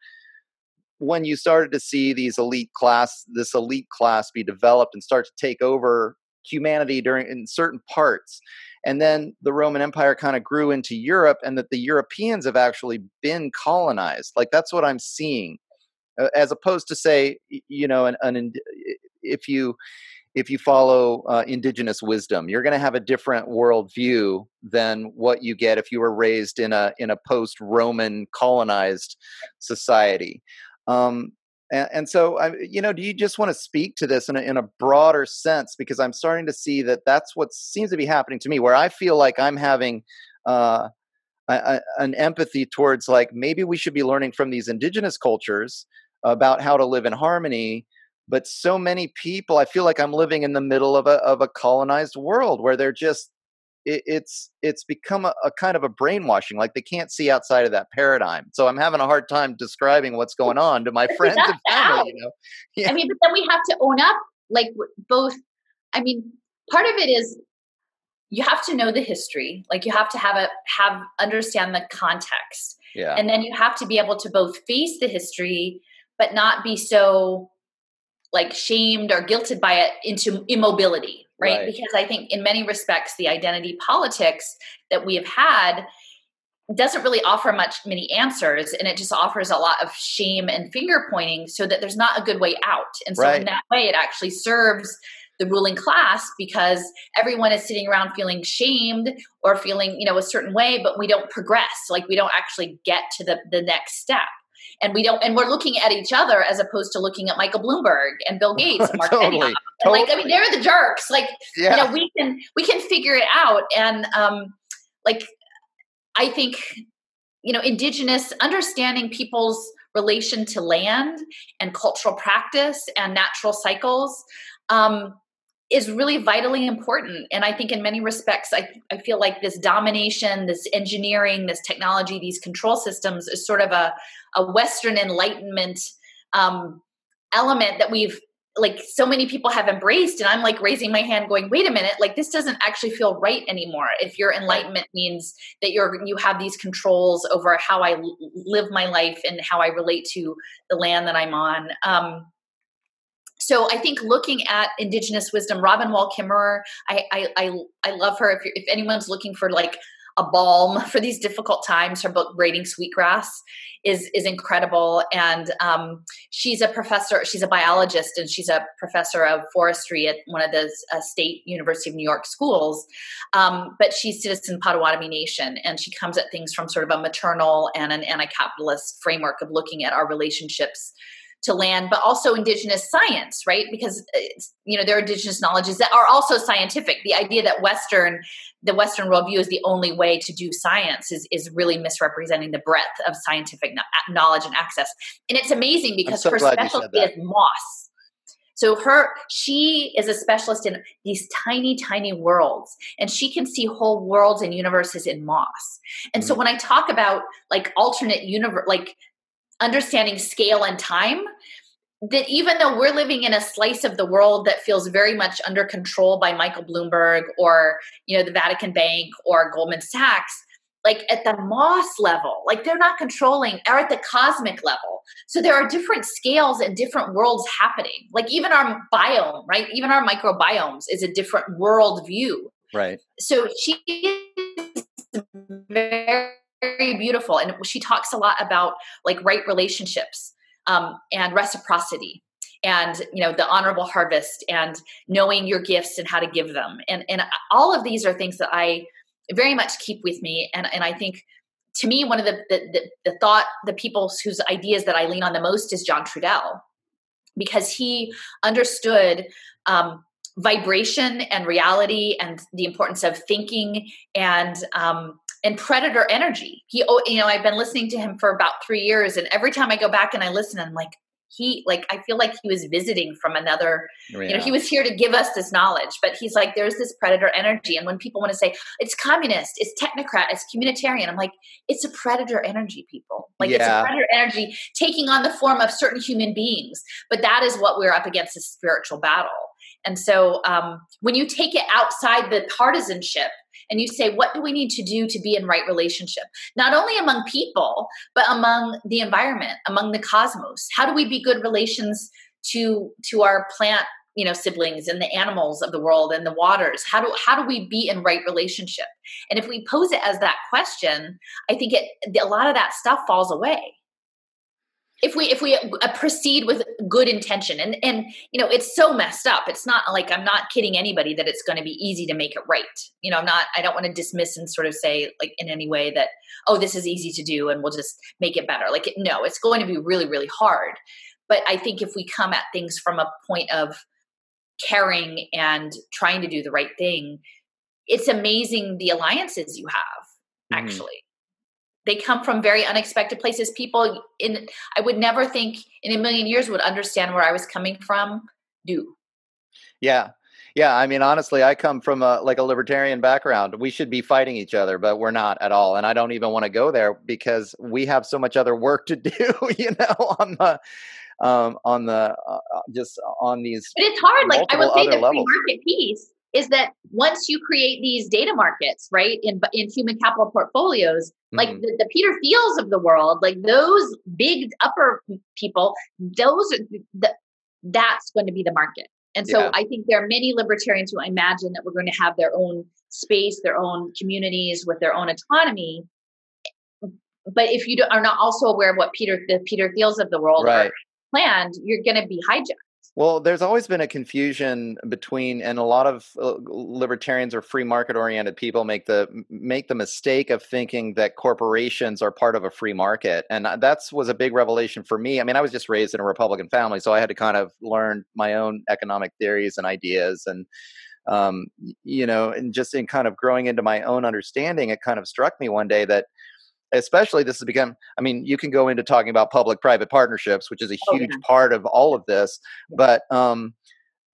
when you started to see these elite class, this elite class be developed and start to take over humanity during in certain parts, and then the Roman Empire kind of grew into Europe, and that the Europeans have actually been colonized. Like that's what I'm seeing uh, as opposed to say you know an, an if you if you follow uh, indigenous wisdom you're going to have a different worldview than what you get if you were raised in a in a post roman colonized society. Um, and, and, so I, you know do you just want to speak to this in a, in a broader sense? Because i'm starting to see that that's what seems to be happening to me where i feel like i'm having uh, a, a, an empathy towards like maybe we should be learning from these indigenous cultures about how to live in harmony but so many people i feel like i'm living in the middle of a of a colonized world where they're just it, it's it's become a, a, kind of a brainwashing like they can't see outside of that paradigm. So i'm having a hard time describing what's going on to my friends and family you know? Yeah. i mean but then we have to own up like both i mean part of it is you have to know the history like you have to have a have understand the context yeah. and then you have to be able to both face the history but not be so like shamed or guilted by it into immobility right? right? because i think in many respects the identity politics that we have had doesn't really offer much many answers and it just offers a lot of shame and finger pointing so that there's not a good way out and so Right. in that way it actually serves the ruling class because everyone is sitting around feeling shamed or feeling you know a certain way but we don't progress like we don't actually get to the the next step and we don't and we're looking at each other as opposed to looking at michael bloomberg and bill gates and mark totally. And, like i mean they're the jerks like yeah. you know we can we can figure it out and um like i think you know indigenous understanding people's relation to land and cultural practice and natural cycles um is really vitally important. And i think in many respects i i feel like this domination this engineering this technology these control systems is sort of a a western enlightenment um element that we've like so many people have embraced. And i'm like raising my hand going wait a minute like this doesn't actually feel right anymore. If your enlightenment means that you're you have these controls over how i l- live my life and how i relate to the land that i'm on. Um so I think looking at indigenous wisdom, Robin Wall Kimmerer, I I I, I love her. If if anyone's looking for like a balm for these difficult times, her book "Braiding Sweetgrass" is is incredible, and um, she's a professor. She's a biologist, and she's a professor of forestry at one of the uh, state University of New York schools. Um, but she's citizen Potawatomi Nation, and she comes at things from sort of a maternal and an anti-capitalist framework of looking at our relationships to land, but also indigenous science, right? Because you know there are indigenous knowledges that are also scientific. The idea that Western, the Western worldview is the only way to do science is is really misrepresenting the breadth of scientific knowledge and access. And it's amazing because so her glad you said specialty is moss. So her she is a specialist in these tiny tiny worlds and she can see whole worlds and universes in moss. And so Mhm. when I talk about like alternate universe like understanding scale and time that even though we're living in a slice of the world that feels very much under control by Michael Bloomberg or you know the Vatican Bank or Goldman Sachs like at the moss level like they're not controlling or at the cosmic level. So there are different scales and different worlds happening. Like even our biome right? Even our microbiomes is a different world view right. so she is very, very beautiful and she talks a lot about like right relationships um, and reciprocity and you know the honorable harvest and knowing your gifts and how to give them and and all of these are things that i very much keep with me and and i think to me one of the the, the, thought the people whose ideas that i lean on the most is john trudell because he understood um, vibration and reality and the importance of thinking and um, and predator energy. He, oh, you know, I've been listening to him for about three years, and every time I go back and I listen, I'm like, he, like, I feel like he was visiting from another. You know, he was here to give us this knowledge, but he's like, there's this predator energy, and when people want to say it's communist, it's technocrat, it's communitarian, I'm like, it's a predator energy, people. Like, it's a predator energy taking on the form of certain human beings, but that is what we're up against: a spiritual battle. And so, um, when you take it outside the partisanship and you say, what do we need to do to be in right relationship? Not only among people, but among the environment, among the cosmos. How do we be good relations to to our plant, you know, siblings and the animals of the world and the waters? How do how do we be in right relationship? And if we pose it as that question, I think it a lot of that stuff falls away if we if we uh, proceed with good intention. And and you know it's so messed up. It's not like i'm not kidding anybody that it's going to be easy to make it right. You know i'm not i don't want to dismiss and sort of say like in any way that oh this is easy to do and we'll just make it better. Like no it's going to be really really hard. But i think if we come at things from a point of caring and trying to do the right thing it's amazing the alliances you have Mhm. actually they come from very unexpected places people in i would never think in a million years would understand where i was coming from do Yeah. Yeah, I mean honestly, I come from a like a libertarian background. We should be fighting each other, but we're not at all. And I don't even want to go there because we have so much other work to do, you know, on the um on the uh, uh, just on these but it's hard like i would say the free market piece is that once you create these data markets right in in human capital portfolios like Mhm. the, the peter thiels of the world like those big upper people those are the, that's going to be the market and so Yeah. i think there are many libertarians who imagine that we're going to have their own space their own communities with their own autonomy but if you are not also aware of what Peter the Peter Thiels of the world right. are planned, you're going to be hijacked. Well, there's always been a confusion between, and a lot of uh, libertarians or free market oriented people make the make the mistake of thinking that corporations are part of a free market, and uh, that's was a big revelation for me. I mean, I was just raised in a Republican family, so I had to kind of learn my own economic theories and ideas, and um, you know, and just in kind of growing into my own understanding, it kind of struck me one day that especially this has become i mean you can go into talking about public private partnerships which is a huge oh, yeah. part of all of this but um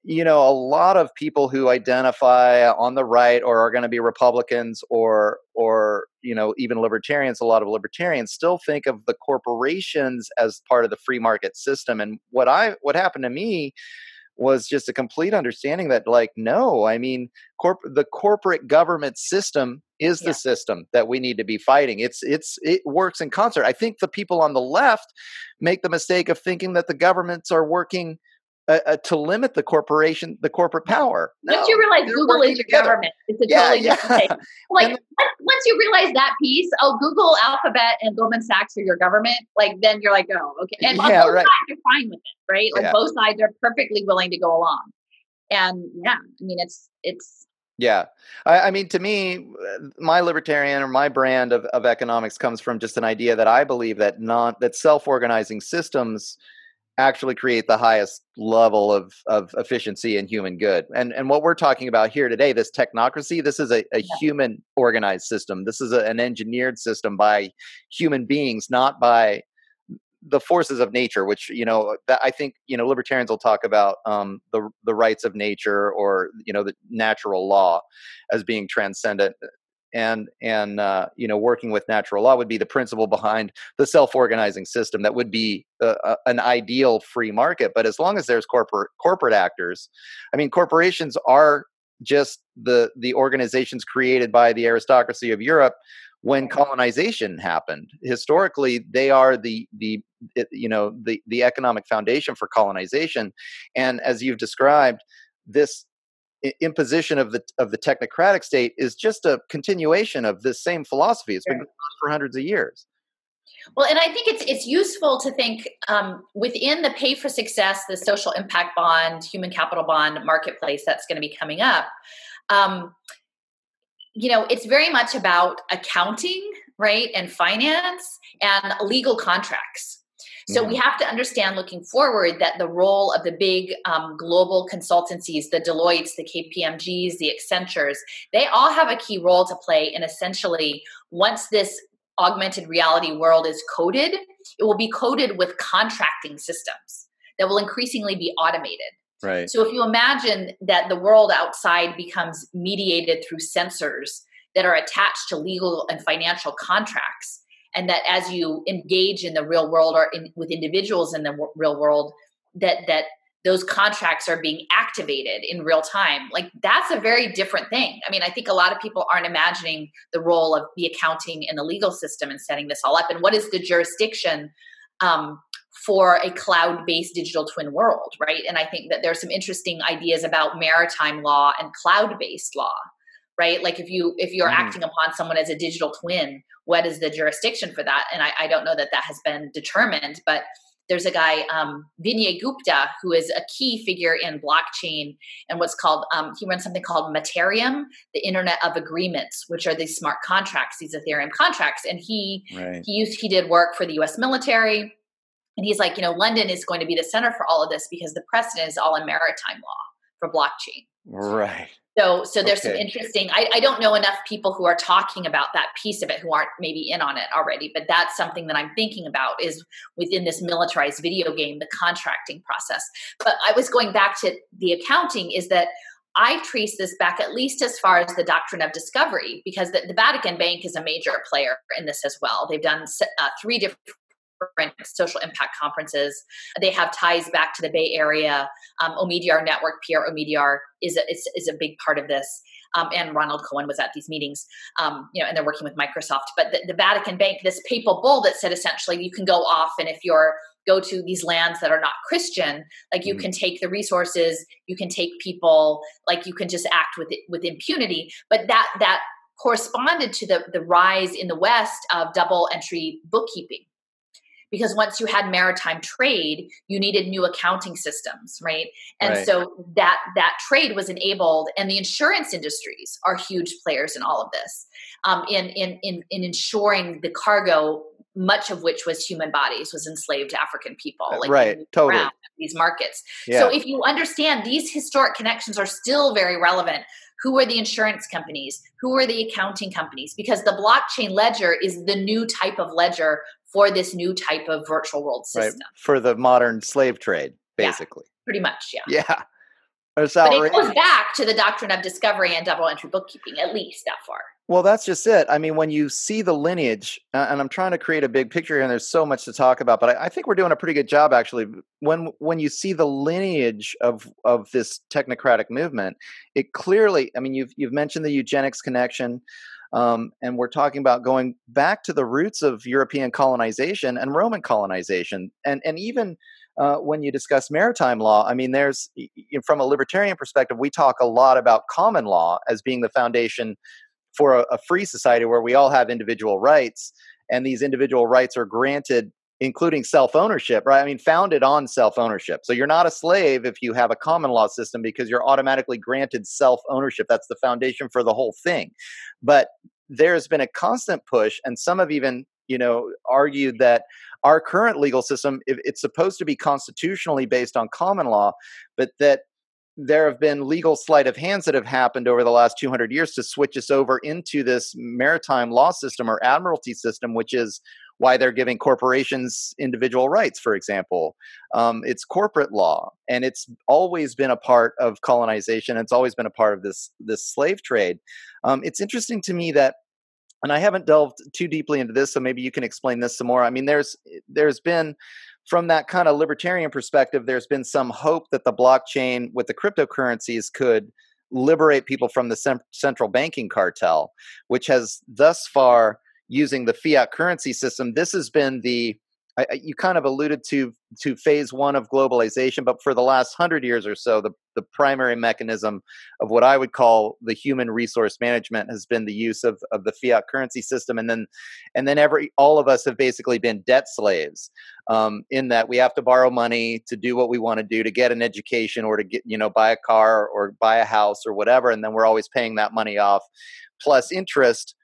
you know a lot of people who identify on the right or are going to be republicans or or you know even libertarians a lot of libertarians still think of the corporations as part of the free market system and what i what happened to me was just a complete understanding that like no i mean corp- the corporate government system is the system that we need to be fighting it's it's it works in concert i think the people on the left make the mistake of thinking that the governments are working uh, uh, to limit the corporation, the corporate power. No, once you realize Google is your together. government, it's a yeah, totally yeah. different thing. Like once you realize that piece, oh, Google, Alphabet, and Goldman Sachs are your government. Like then you're like, oh, okay. And yeah, both right. sides are fine with it, right? Like yeah. both sides are perfectly willing to go along. And yeah, I mean, it's it's yeah. I, I, mean, to me, my libertarian or my brand of, of economics comes from just an idea that I believe that not that self-organizing systems actually create the highest level of, of efficiency and human good. And and what we're talking about here today, this technocracy, this is a, a yeah. human organized system. This is a, an engineered system by human beings, not by the forces of nature. Which you know, that I think you know, libertarians will talk about um, the the rights of nature or you know the natural law as being transcendent and and uh, you know working with natural law would be the principle behind the self-organizing system that would be uh, uh, an ideal free market but as long as there's corporate corporate actors i mean corporations are just the the organizations created by the aristocracy of europe when colonization happened historically they are the the you know the the economic foundation for colonization and as you've described this imposition of the of the technocratic state is just a continuation of this same philosophy. It's been going on for hundreds of years. Well, and I think it's it's useful to think um, within the pay for success, the social impact bond, human capital bond marketplace that's going to be coming up. Um, you know, it's very much about accounting, right, and finance and legal contracts. So we have to understand looking forward that the role of the big um, global consultancies, the Deloittes, the KPMGs, the Accentures, they all have a key role to play in essentially once this augmented reality world is coded, it will be coded with contracting systems that will increasingly be automated. Right. So if you imagine that the world outside becomes mediated through sensors that are attached to legal and financial contracts, and that as you engage in the real world or in, with individuals in the w- real world that that those contracts are being activated in real time like that's a very different thing i mean i think a lot of people aren't imagining the role of the accounting and the legal system and setting this all up and what is the jurisdiction um, for a cloud-based digital twin world right? And i think that there's some interesting ideas about maritime law and cloud-based law right? Like if you if you're mm. acting upon someone as a digital twin what is the jurisdiction for that? And I, I don't know that that has been determined but there's a guy um, vinay gupta who is a key figure in blockchain and what's called um, he runs something called Mattereum the internet of agreements which are these smart contracts these ethereum contracts. And he right. he used he did work for the us military and he's like you know london is going to be the center for all of this because the precedent is all in maritime law for blockchain right so, so there's okay. some interesting. I, I don't know enough people who are talking about that piece of it who aren't maybe in on it already, but that's something that I'm thinking about is within this militarized video game, the contracting process. But I was going back to the accounting. Is that I trace this back at least as far as the doctrine of discovery, because the, the Vatican Bank is a major player in this as well. They've done uh, three different different social impact conferences. They have ties back to the Bay Area. Um, Omidyar Network, Pierre Omidyar, is a, is, is a big part of this. Um, and Ronald Cohen was at these meetings, um, you know, and they're working with Microsoft. But the, the, Vatican Bank, this papal bull that said essentially you can go off and if you're go to these lands that are not Christian, like you mm-hmm. can take the resources, you can take people, like you can just act with with impunity. But that that corresponded to the, the rise in the West of double entry bookkeeping. Because once you had maritime trade, you needed new accounting systems, right? And right. so that that trade was enabled, and the insurance industries are huge players in all of this, um, in, in in in ensuring the cargo much of which was human bodies, was enslaved African people. Like right, totally. These markets. Yeah. So if you understand these historic connections are still very relevant, who are the insurance companies? Who are the accounting companies? Because the blockchain ledger is the new type of ledger for this new type of virtual world system. Right. For the modern slave trade, basically. Yeah, pretty much, yeah. Yeah. But it goes back to the doctrine of discovery and double entry bookkeeping, at least that far. Well, that's just it. I mean, when you see the lineage, uh, and I'm trying to create a big picture here, and there's so much to talk about, but I, I, think we're doing a pretty good job actually. When when you see the lineage of of this technocratic movement, it clearly. I mean, you've you've mentioned the eugenics connection, um, and we're talking about going back to the roots of European colonization and Roman colonization, and and even uh, when you discuss maritime law, I mean, there's from a libertarian perspective, we talk a lot about common law as being the foundation for a, a free society where we all have individual rights, and these individual rights are granted including self ownership, right? I mean, founded on self ownership. So you're not a slave if you have a common law system because you're automatically granted self ownership. That's the foundation for the whole thing. But there's been a constant push, and some have even, you know, argued that our current legal system, it's supposed to be constitutionally based on common law, but that there have been legal sleight of hands that have happened over the last 200 years to switch us over into this maritime law system or admiralty system, which is why they're giving corporations individual rights, for example. Um, it's corporate law, and it's always been a part of colonization. It's always been a part of this this slave trade. Um, it's interesting to me that and I haven't delved too deeply into this, so maybe you can explain this some more. I mean, there's there's been from that kind of libertarian perspective, there's been some hope that the blockchain with the cryptocurrencies could liberate people from the sem- central banking cartel, which has thus far using the fiat currency system. This has been the I, you kind of alluded to to phase one of globalization, but for the last hundred years or so, the the primary mechanism of what I would call the human resource management has been the use of, of the fiat currency system, and then and then every all of us have basically been debt slaves. Um, in that we have to borrow money to do what we want to do, to get an education or to get you know buy a car or buy a house or whatever, and then we're always paying that money off plus interest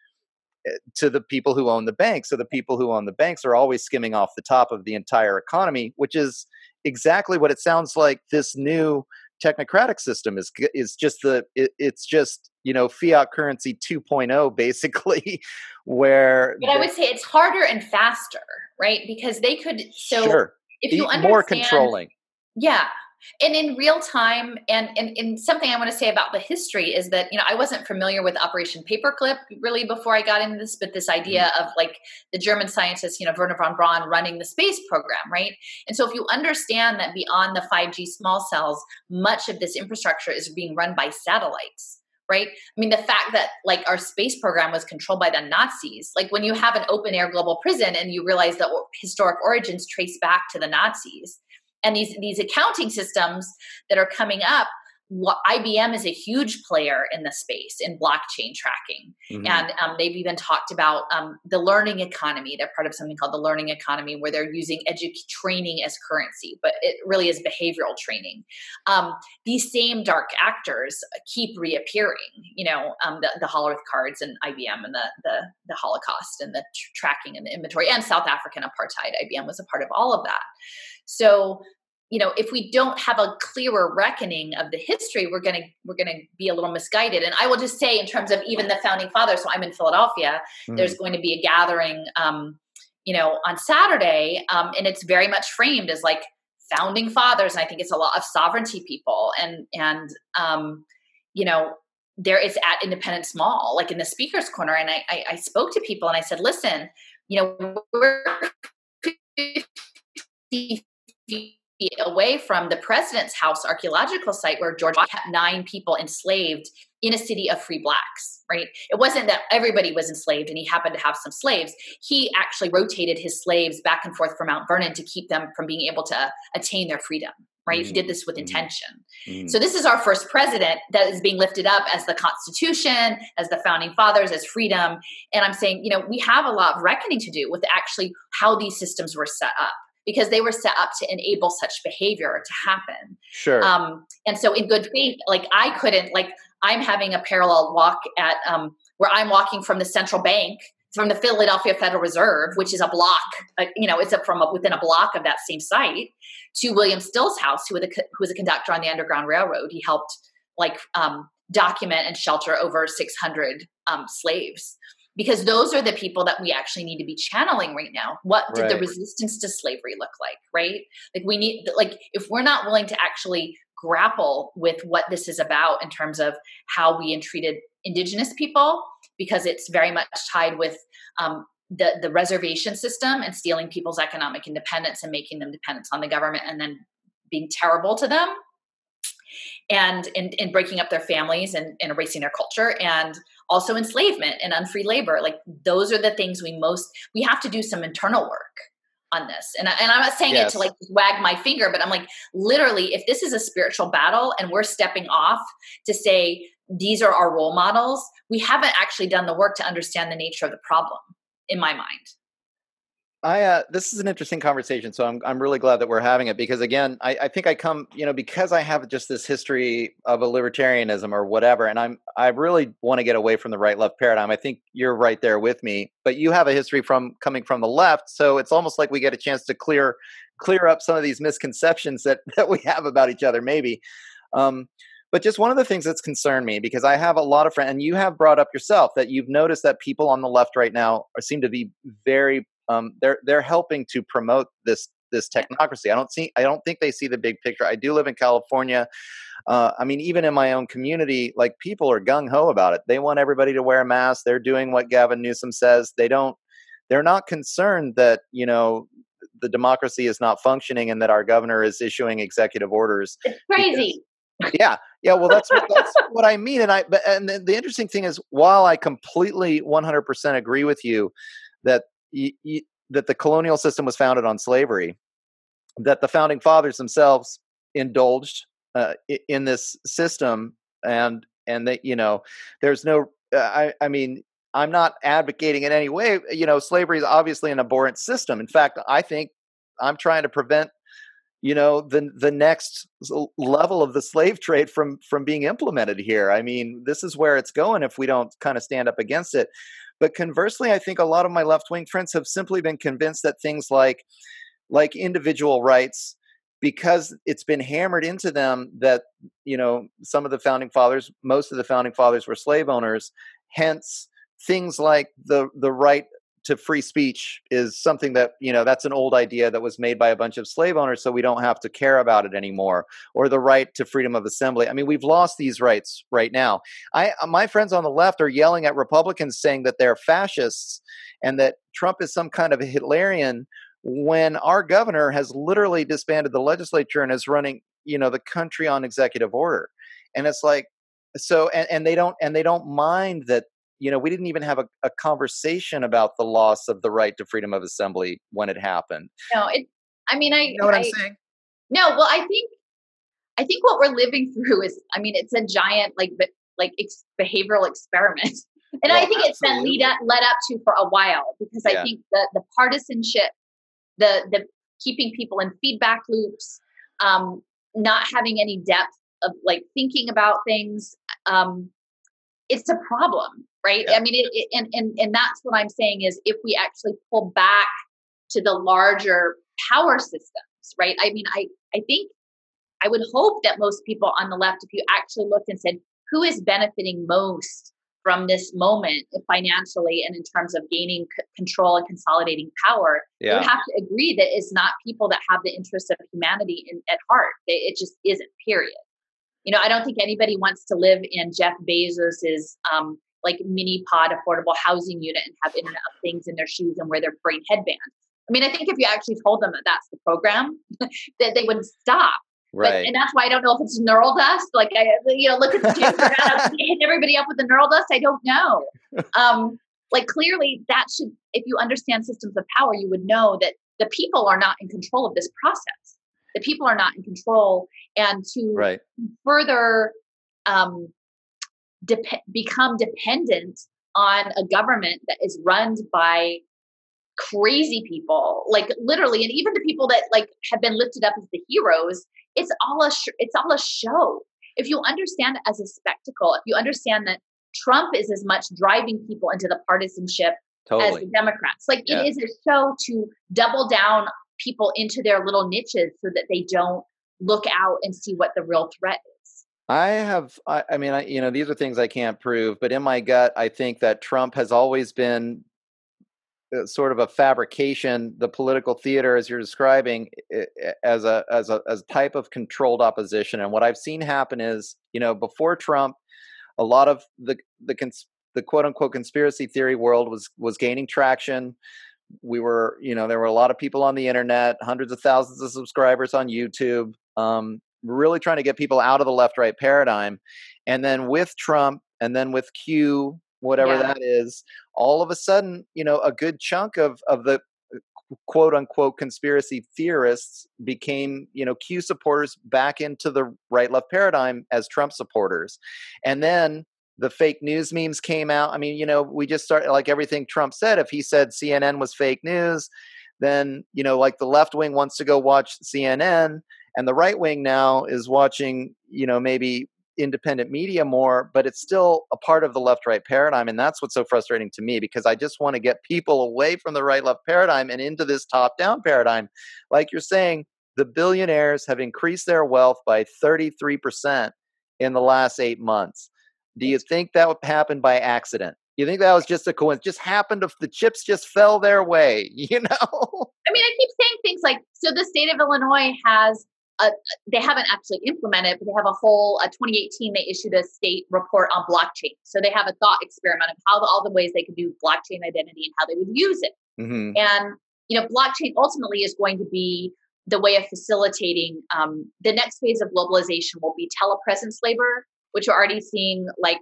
Eh, to the people who own the banks. So the people who own the banks are always skimming off the top of the entire economy, which is exactly what it sounds like this new technocratic system is is just the it, it's just you know fiat currency 2.0 basically where but i would say it's harder and faster right because they could so sure. if you understand more controlling yeah and in real time and, and, and something i want to say about the history is that you know i wasn't familiar with operation paperclip really before i got into this but this idea mm-hmm. of like the german scientist you know wernher von braun running the space program right and so if you understand that beyond the 5g small cells much of this infrastructure is being run by satellites right i mean the fact that like our space program was controlled by the nazis like when you have an open air global prison and you realize that historic origins trace back to the nazis and these these accounting systems that are coming up IBM is a huge player in the space in blockchain tracking, mm-hmm. and um, they've even talked about um, the learning economy. They're part of something called the learning economy, where they're using edu- training as currency, but it really is behavioral training. Um, these same dark actors keep reappearing. You know, um, the, the Hollerith cards and IBM and the the, the Holocaust and the tr- tracking and the inventory and South African apartheid. IBM was a part of all of that. So you know if we don't have a clearer reckoning of the history we're going to we're going to be a little misguided and i will just say in terms of even the founding fathers so i'm in philadelphia mm. there's going to be a gathering um, you know on saturday um, and it's very much framed as like founding fathers and i think it's a lot of sovereignty people and and um, you know there is at independence mall like in the speakers corner and I, I i spoke to people and i said listen you know we're feet away from the president's house archaeological site where George kept nine people enslaved in a city of free blacks, right? It wasn't that everybody was enslaved and he happened to have some slaves. He actually rotated his slaves back and forth from Mount Vernon to keep them from being able to attain their freedom, right? Mm-hmm. He did this with mm-hmm. intention. Mm-hmm. So this is our first president that is being lifted up as the Constitution, as the founding fathers, as freedom. And I'm saying, you know, we have a lot of reckoning to do with actually how these systems were set up because they were set up to enable such behavior to happen. Sure. Um, and so in good faith, like I couldn't, like I'm having a parallel walk at um, where I'm walking from the central bank from the Philadelphia Federal Reserve, which is a block, uh, you know, it's a, from a, within a block of that same site, to William Still's house, who was a, who was a conductor on the Underground Railroad. He helped like um, document and shelter over 600 um, slaves because those are the people that we actually need to be channeling right now. What did right. the resistance to slavery look like, right? Like we need, like if we're not willing to actually grapple with what this is about in terms of how we entreated indigenous people because it's very much tied with um, the the reservation system and stealing people's economic independence and making them dependent on the government and then being terrible to them and in, breaking up their families and, and erasing their culture and also enslavement and unfree labor like those are the things we most we have to do some internal work on this and, I, and i'm not saying yes. it to like wag my finger but i'm like literally if this is a spiritual battle and we're stepping off to say these are our role models, we haven't actually done the work to understand the nature of the problem, in my mind. I uh, this is an interesting conversation, so I'm I'm really glad that we're having it because again, I, I think I come you know because I have just this history of a libertarianism or whatever, and I'm I really want to get away from the right left paradigm. I think you're right there with me, but you have a history from coming from the left, so it's almost like we get a chance to clear clear up some of these misconceptions that that we have about each other, maybe. Um, but just one of the things that's concerned me because I have a lot of friends, and you have brought up yourself that you've noticed that people on the left right now are, seem to be very um, they're they're helping to promote this this technocracy. I don't see I don't think they see the big picture. I do live in California. Uh, I mean, even in my own community, like people are gung ho about it. They want everybody to wear a mask. They're doing what Gavin Newsom says. They don't. They're not concerned that you know the democracy is not functioning and that our governor is issuing executive orders. It's crazy yeah yeah well that's what, that's what i mean and i but and the, the, interesting thing is while i completely 100% agree with you that that the colonial system was founded on slavery that the founding fathers themselves indulged uh, in this system and and that you know there's no uh, i i mean i'm not advocating in any way you know slavery is obviously an abhorrent system. In fact i think i'm trying to prevent you know the the next level of the slave trade from from being implemented here. I mean this is where it's going if we don't kind of stand up against it but conversely i think a lot of my left wing friends have simply been convinced that things like like individual rights because it's been hammered into them that you know some of the founding fathers most of the founding fathers were slave owners hence things like the the right to free speech is something that you know that's an old idea that was made by a bunch of slave owners so we don't have to care about it anymore or the right to freedom of assembly. I mean we've lost these rights right now. I uh, my friends on the left are yelling at republicans saying that they're fascists and that trump is some kind of a hitlerian when our governor has literally disbanded the legislature and is running you know the country on executive order. And it's like so and, and they don't and they don't mind that you know, we didn't even have a, a, conversation about the loss of the right to freedom of assembly when it happened. No, it. I mean, I you know what I, am saying. No, well, I think, I think what we're living through is, I mean, it's a giant like like ex- behavioral experiment, and well, I think absolutely. it's been lead up, led up to for a while because yeah. I think the the partisanship, the the keeping people in feedback loops, um, not having any depth of like thinking about things. Um, it's a problem right yeah. i mean it, it, and, and and that's what i'm saying is if we actually pull back to the larger power systems right i mean i i think i would hope that most people on the left if you actually looked and said who is benefiting most from this moment financially and in terms of gaining c- control and consolidating power yeah. you have to agree that it's not people that have the interests of humanity in, at heart it just isn't period you know, I don't think anybody wants to live in Jeff Bezos's um, like mini pod affordable housing unit and have Internet of Things in their shoes and wear their brain headbands. I mean, I think if you actually told them that that's the program, that they would stop. Right. But, and that's why I don't know if it's neural dust. Like I, you know, look at the hitting everybody up with the neural dust. I don't know. Um, like clearly, that should, if you understand systems of power, you would know that the people are not in control of this process. The people are not in control, and to right. further um, de- become dependent on a government that is run by crazy people like literally and even the people that like have been lifted up as the heroes it's all a sh- it's all a show if you understand it as a spectacle if you understand that trump is as much driving people into the partisanship totally. as the democrats like yeah. it is a show to double down people into their little niches so that they don't look out and see what the real threat is. I have, I, I mean, I, you know, these are things I can't prove, but in my gut, I think that Trump has always been uh, sort of a fabrication the political theater as you're describing as a as a as a type of controlled opposition. And what i've seen happen is you know before trump a lot of the the cons- the quote unquote conspiracy theory world was was gaining traction we were you know there were a lot of people on the internet hundreds of thousands of subscribers on youtube um, really trying to get people out of the left right paradigm and then with trump and then with q whatever yeah. that is, all of a sudden, you know, a good chunk of of the uh, quote unquote conspiracy theorists became, you know, Q supporters back into the right left paradigm as Trump supporters. And then the fake news memes came out. I mean, you know, we just started like everything Trump said. If he said CNN was fake news, then, you know, like the left wing wants to go watch CNN and the right wing now is watching, you know, maybe independent media more, but it's still a part of the left right paradigm. And that's what's so frustrating to me because I just want to get people away from the right left paradigm and into this top down paradigm. Like you're saying, the billionaires have increased their wealth by 33% in the last eight months. Do you think that would happen by accident? You think that was just a coincidence? Just happened if the chips just fell their way, you know? I mean, I keep saying things like so the state of Illinois has a, they haven't actually implemented, but they have a whole. Uh, 2018, they issued a state report on blockchain. So they have a thought experiment of how the, all the ways they could do blockchain identity and how they would use it. Mm-hmm. And you know, blockchain ultimately is going to be the way of facilitating um, the next phase of globalization will be telepresence labor, which we're already seeing. Like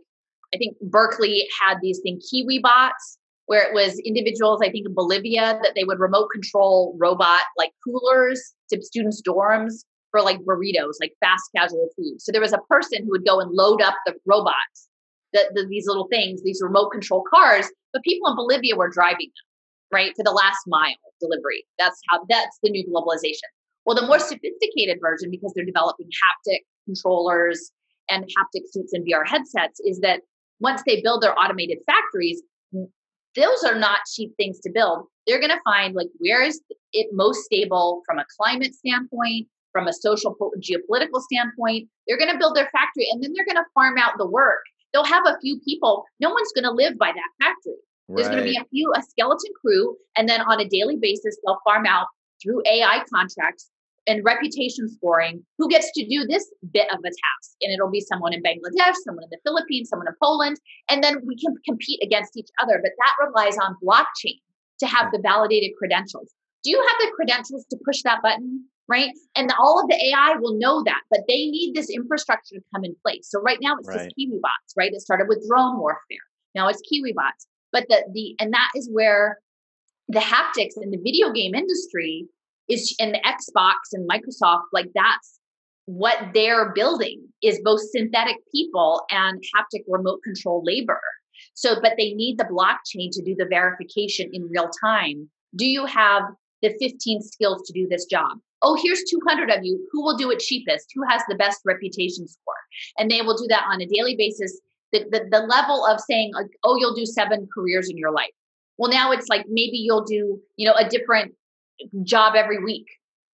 I think Berkeley had these thing Kiwi bots, where it was individuals, I think in Bolivia, that they would remote control robot like coolers to students' dorms for like burritos, like fast casual food. So there was a person who would go and load up the robots, the, the, these little things, these remote control cars, but people in Bolivia were driving them, right, for the last mile delivery. That's how that's the new globalization. Well, the more sophisticated version, because they're developing haptic controllers and haptic suits and VR headsets, is that once they build their automated factories, those are not cheap things to build. They're going to find like where is it most stable from a climate standpoint, from a social geopolitical standpoint. They're going to build their factory and then they're going to farm out the work. They'll have a few people. No one's going to live by that factory. There's going to be a few, a skeleton crew, and then on a daily basis, they'll farm out through AI contracts and reputation scoring who gets to do this bit of a task. And it'll be someone in Bangladesh, someone in the Philippines, someone in Poland, and then we can compete against each other. But that relies on blockchain to have the validated credentials. Do you have the credentials to push that button? right? And all of the AI will know that, but they need this infrastructure to come in place. So right now it's right. just Kiwi bots, right? It started with drone warfare. Now it's Kiwi bots. But the the and that is where the haptics in the video game industry is and the Xbox and Microsoft, like that's what they're building is both synthetic people and haptic remote control labor. So, but they need the blockchain to do the verification in real time. Do you have the 15 skills to do this job? oh, here's 200 of you. Who will do it cheapest? Who has the best reputation score? And they will do that on a daily basis. The, the, the level of saying, like, oh, you'll do seven careers in your life. Well, now it's like maybe you'll do, you know, a different job every week,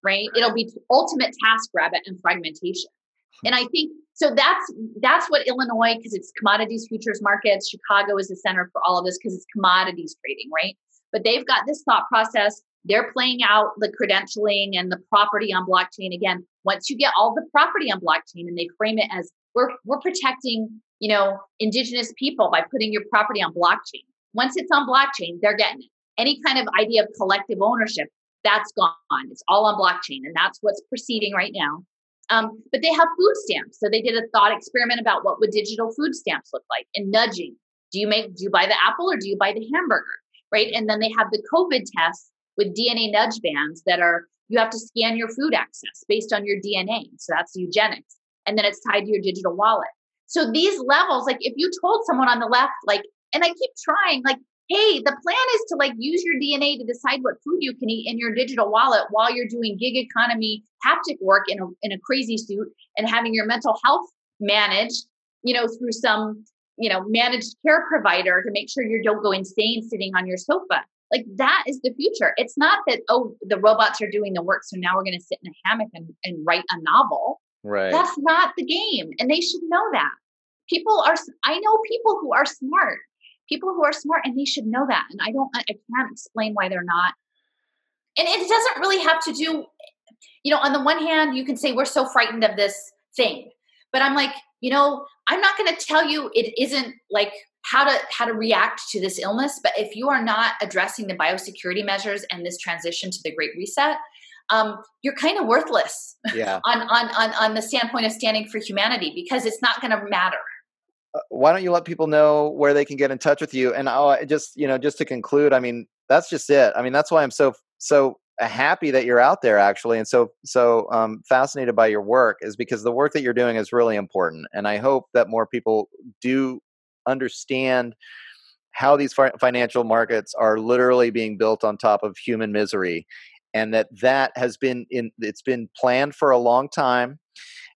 right? It'll be ultimate task rabbit and fragmentation. And I hmm. think so that's that's what Illinois, because it's commodities futures markets. Chicago is the center for all of this because it's commodities trading, right? But they've got this thought process they're playing out the credentialing and the property on blockchain again. Once you get all the property on blockchain and they frame it as we're we're protecting, you know, indigenous people by putting your property on blockchain. Once it's on blockchain, they're getting it. Any kind of idea of collective ownership, that's gone. It's all on blockchain, and that's what's proceeding right now. Um, but they have food stamps, so they did a thought experiment about what would digital food stamps look like, and nudging. Do you make? Do you buy the apple or do you buy the hamburger? Right, and then they have the COVID tests with DNA nudge bands that are you have to scan your food access based on your DNA. So that's eugenics. And then it's tied to your digital wallet. So these levels, like if you told someone on the left, like, and I keep trying, like, hey, the plan is to like use your DNA to decide what food you can eat in your digital wallet while you're doing gig economy haptic work in a in a crazy suit and having your mental health managed, you know, through some, you know, managed care provider to make sure you don't go insane sitting on your sofa. Like that is the future. It's not that, oh, the robots are doing the work. So now we're going to sit in a hammock and, and write a novel. Right. That's not the game. And they should know that. People are, I know people who are smart, people who are smart, and they should know that. And I don't, I can't explain why they're not. And it doesn't really have to do, you know, on the one hand, you can say we're so frightened of this thing. But I'm like, you know, I'm not going to tell you it isn't like how to how to react to this illness but if you are not addressing the biosecurity measures and this transition to the great reset um, you're kind of worthless yeah. on, on on on the standpoint of standing for humanity because it's not going to matter why don't you let people know where they can get in touch with you? And oh, just you know just to conclude i mean that's just it. I mean that's why i'm so so happy that you're out there actually and so so um, fascinated by your work is because the work that you're doing is really important and i hope that more people do understand how these financial markets are literally being built on top of human misery and that that has been in it's been planned for a long time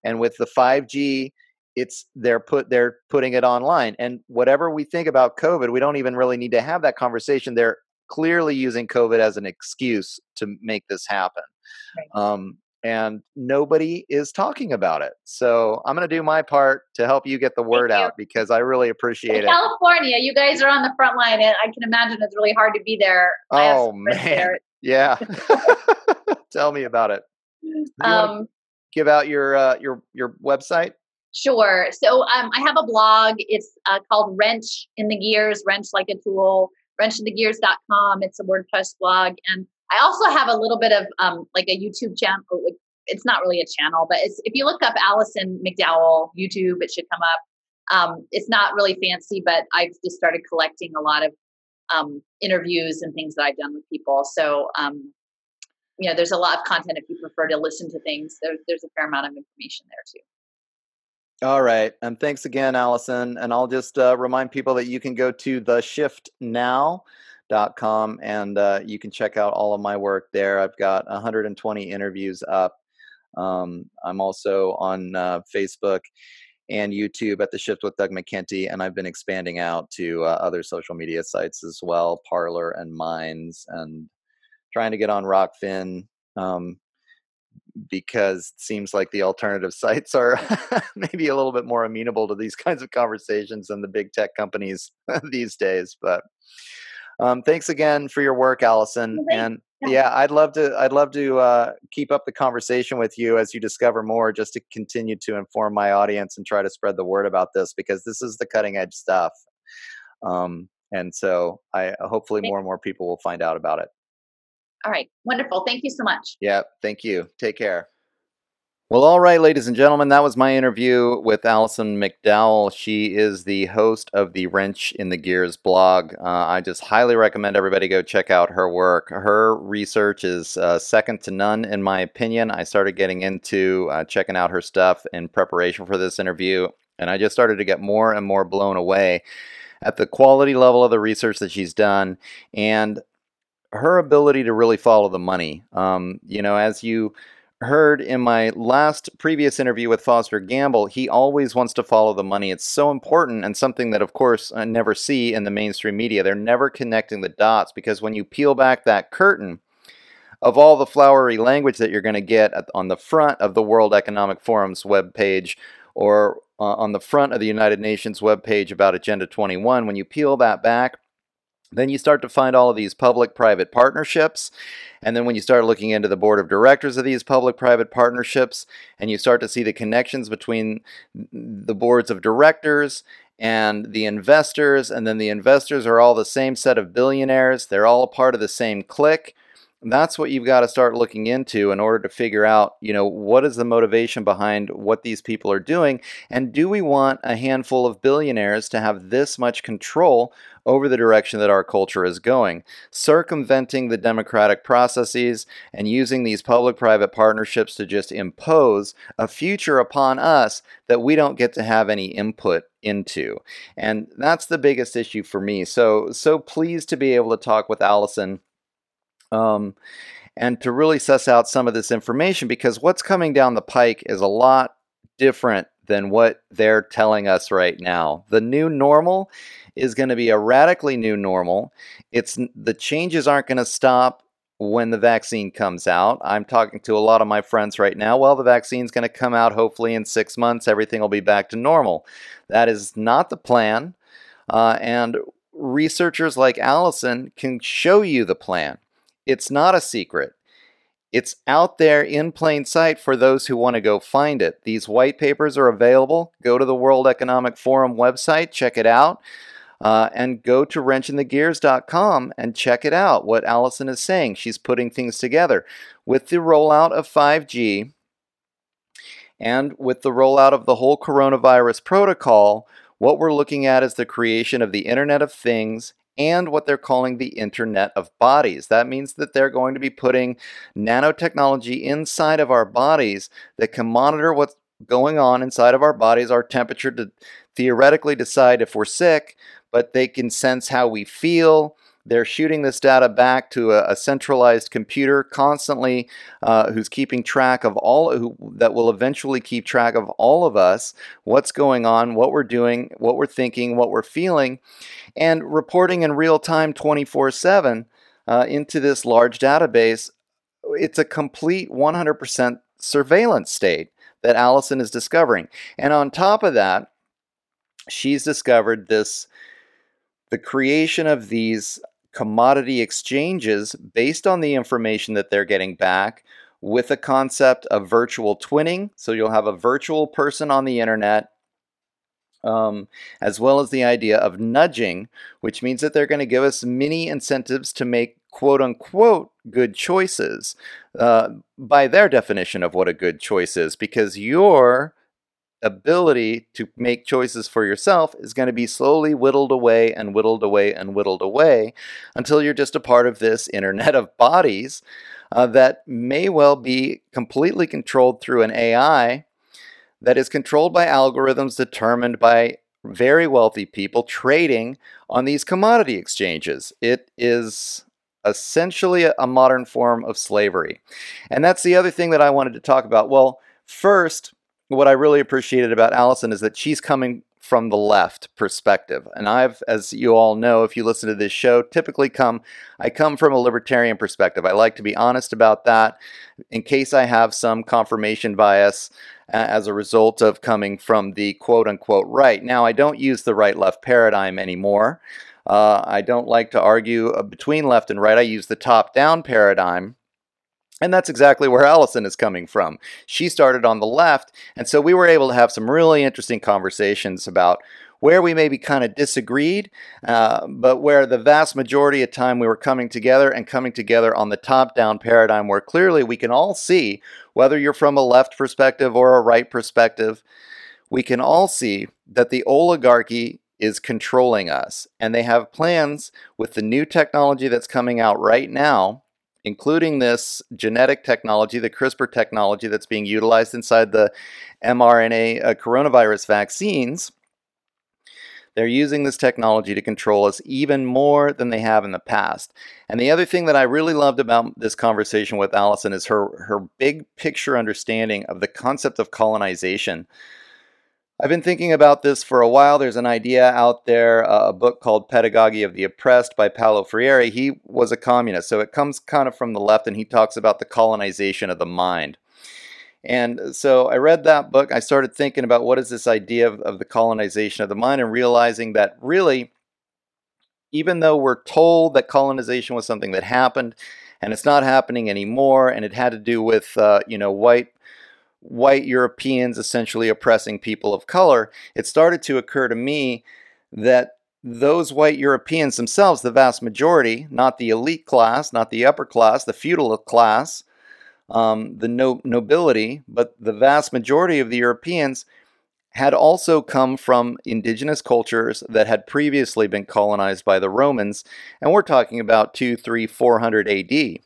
and with the 5G it's they're put they're putting it online and whatever we think about covid we don't even really need to have that conversation they're clearly using covid as an excuse to make this happen right. um, and nobody is talking about it. So I'm going to do my part to help you get the word out because I really appreciate In it. California, you guys are on the front line, and I can imagine it's really hard to be there. Oh man, there. yeah. Tell me about it. Um, give out your uh, your your website. Sure. So um, I have a blog. It's uh, called Wrench in the Gears, Wrench like a tool, wrenchinthegears.com. It's a WordPress blog. And I also have a little bit of um, like a YouTube channel. It's not really a channel, but if you look up Alison McDowell YouTube, it should come up. Um, it's not really fancy, but I've just started collecting a lot of um, interviews and things that I've done with people. So, um, you know, there's a lot of content if you prefer to listen to things. There, there's a fair amount of information there too. All right. And thanks again, Alison. And I'll just uh, remind people that you can go to the shift now com and uh, you can check out all of my work there i've got 120 interviews up um, i'm also on uh, facebook and youtube at the shift with doug mckenty and i've been expanding out to uh, other social media sites as well parler and minds and trying to get on rokfin um, because it seems like the alternative sites are maybe a little bit more amenable to these kinds of conversations than the big tech companies these days but um, thanks again for your work, Alison. And yeah, I'd love to. I'd love to uh, keep up the conversation with you as you discover more, just to continue to inform my audience and try to spread the word about this because this is the cutting edge stuff. Um, and so, I hopefully more and more people will find out about it. All right, wonderful. Thank you so much. Yeah, thank you. Take care. Well, all right, ladies and gentlemen, that was my interview with Alison McDowell. She is the host of the Wrench in the Gears blog. Uh, I just highly recommend everybody go check out her work. Her research is uh, second to none, in my opinion. I started getting into uh, checking out her stuff in preparation for this interview, and I just started to get more and more blown away at the quality level of the research that she's done and her ability to really follow the money. Um, you know, as you heard in my last previous interview with Foster Gamble, he always wants to follow the money. It's so important and something that, of course, I never see in the mainstream media. They're never connecting the dots because when you peel back that curtain of all the flowery language that you're going to get on the front of the World Economic Forum's webpage or uh, on the front of the United Nations webpage about Agenda 21, when you peel that back, then you start to find all of these public private partnerships. And then when you start looking into the board of directors of these public private partnerships, and you start to see the connections between the boards of directors and the investors, and then the investors are all the same set of billionaires, they're all a part of the same clique. That's what you've got to start looking into in order to figure out, you know, what is the motivation behind what these people are doing and do we want a handful of billionaires to have this much control over the direction that our culture is going, circumventing the democratic processes and using these public private partnerships to just impose a future upon us that we don't get to have any input into. And that's the biggest issue for me. So so pleased to be able to talk with Alison um, and to really suss out some of this information because what's coming down the pike is a lot different than what they're telling us right now. The new normal is going to be a radically new normal. It's the changes aren't going to stop when the vaccine comes out. I'm talking to a lot of my friends right now. Well, the vaccine's going to come out hopefully in six months. Everything will be back to normal. That is not the plan. Uh, and researchers like Alison can show you the plan. It's not a secret. It's out there in plain sight for those who want to go find it. These white papers are available. Go to the World Economic Forum website, check it out, uh, and go to wrenchinthegears.com and check it out. What Alison is saying, she's putting things together. With the rollout of 5G and with the rollout of the whole coronavirus protocol, what we're looking at is the creation of the Internet of Things and what they're calling the Internet of Bodies. That means that they're going to be putting nanotechnology inside of our bodies that can monitor what's going on inside of our bodies, our temperature to theoretically decide if we're sick, but they can sense how we feel. They're shooting this data back to a, a centralized computer constantly, uh, who's keeping track of all, who, that will eventually keep track of all of us, what's going on, what we're doing, what we're thinking, what we're feeling and reporting in real time 24 7 uh, into this large database. It's a complete 100% surveillance state that Alison is discovering. And on top of that, she's discovered this the creation of these commodity exchanges based on the information that they're getting back with a concept of virtual twinning. So you'll have a virtual person on the internet um, as well as the idea of nudging, which means that they're going to give us mini incentives to make quote unquote good choices uh, by their definition of what a good choice is, because your ability to make choices for yourself is going to be slowly whittled away and whittled away and whittled away until you're just a part of this internet of bodies uh, that may well be completely controlled through an AI that is controlled by algorithms determined by very wealthy people trading on these commodity exchanges. It is essentially a modern form of slavery. And that's the other thing that I wanted to talk about. Well, first, what I really appreciated about Alison is that she's coming from the left perspective. And I've, as you all know, if you listen to this show, typically come, I come from a libertarian perspective. I like to be honest about that in case I have some confirmation bias as a result of coming from the quote unquote right. Now, I don't use the right left paradigm anymore. Uh, I don't like to argue uh, between left and right. I use the top down paradigm. And that's exactly where Alison is coming from. She started on the left, and so we were able to have some really interesting conversations about where we maybe kind of disagreed, uh, but where the vast majority of time we were coming together and coming together on the top down paradigm where clearly we can all see, whether you're from a left perspective or a right perspective, we can all see that the oligarchy is controlling us. And they have plans with the new technology that's coming out right now including this genetic technology, the CRISPR technology that's being utilized inside the mRNA uh, coronavirus vaccines, they're using this technology to control us even more than they have in the past. And the other thing that I really loved about this conversation with Alison is her, her big picture understanding of the concept of colonization. I've been thinking about this for a while. There's an idea out there, uh, a book called Pedagogy of the Oppressed by Paulo Freire. He was a communist, so it comes kind of from the left, and he talks about the colonization of the mind. And so I read that book. I started thinking about what is this idea of, of the colonization of the mind, and realizing that really, even though we're told that colonization was something that happened, and it's not happening anymore, and it had to do with uh, you know white white Europeans essentially oppressing people of color, it started to occur to me that those white Europeans themselves, the vast majority, not the elite class, not the upper class, the feudal class, um, the no- nobility, but the vast majority of the Europeans had also come from indigenous cultures that had previously been colonized by the Romans, and we're talking about 2, 3, 400 AD.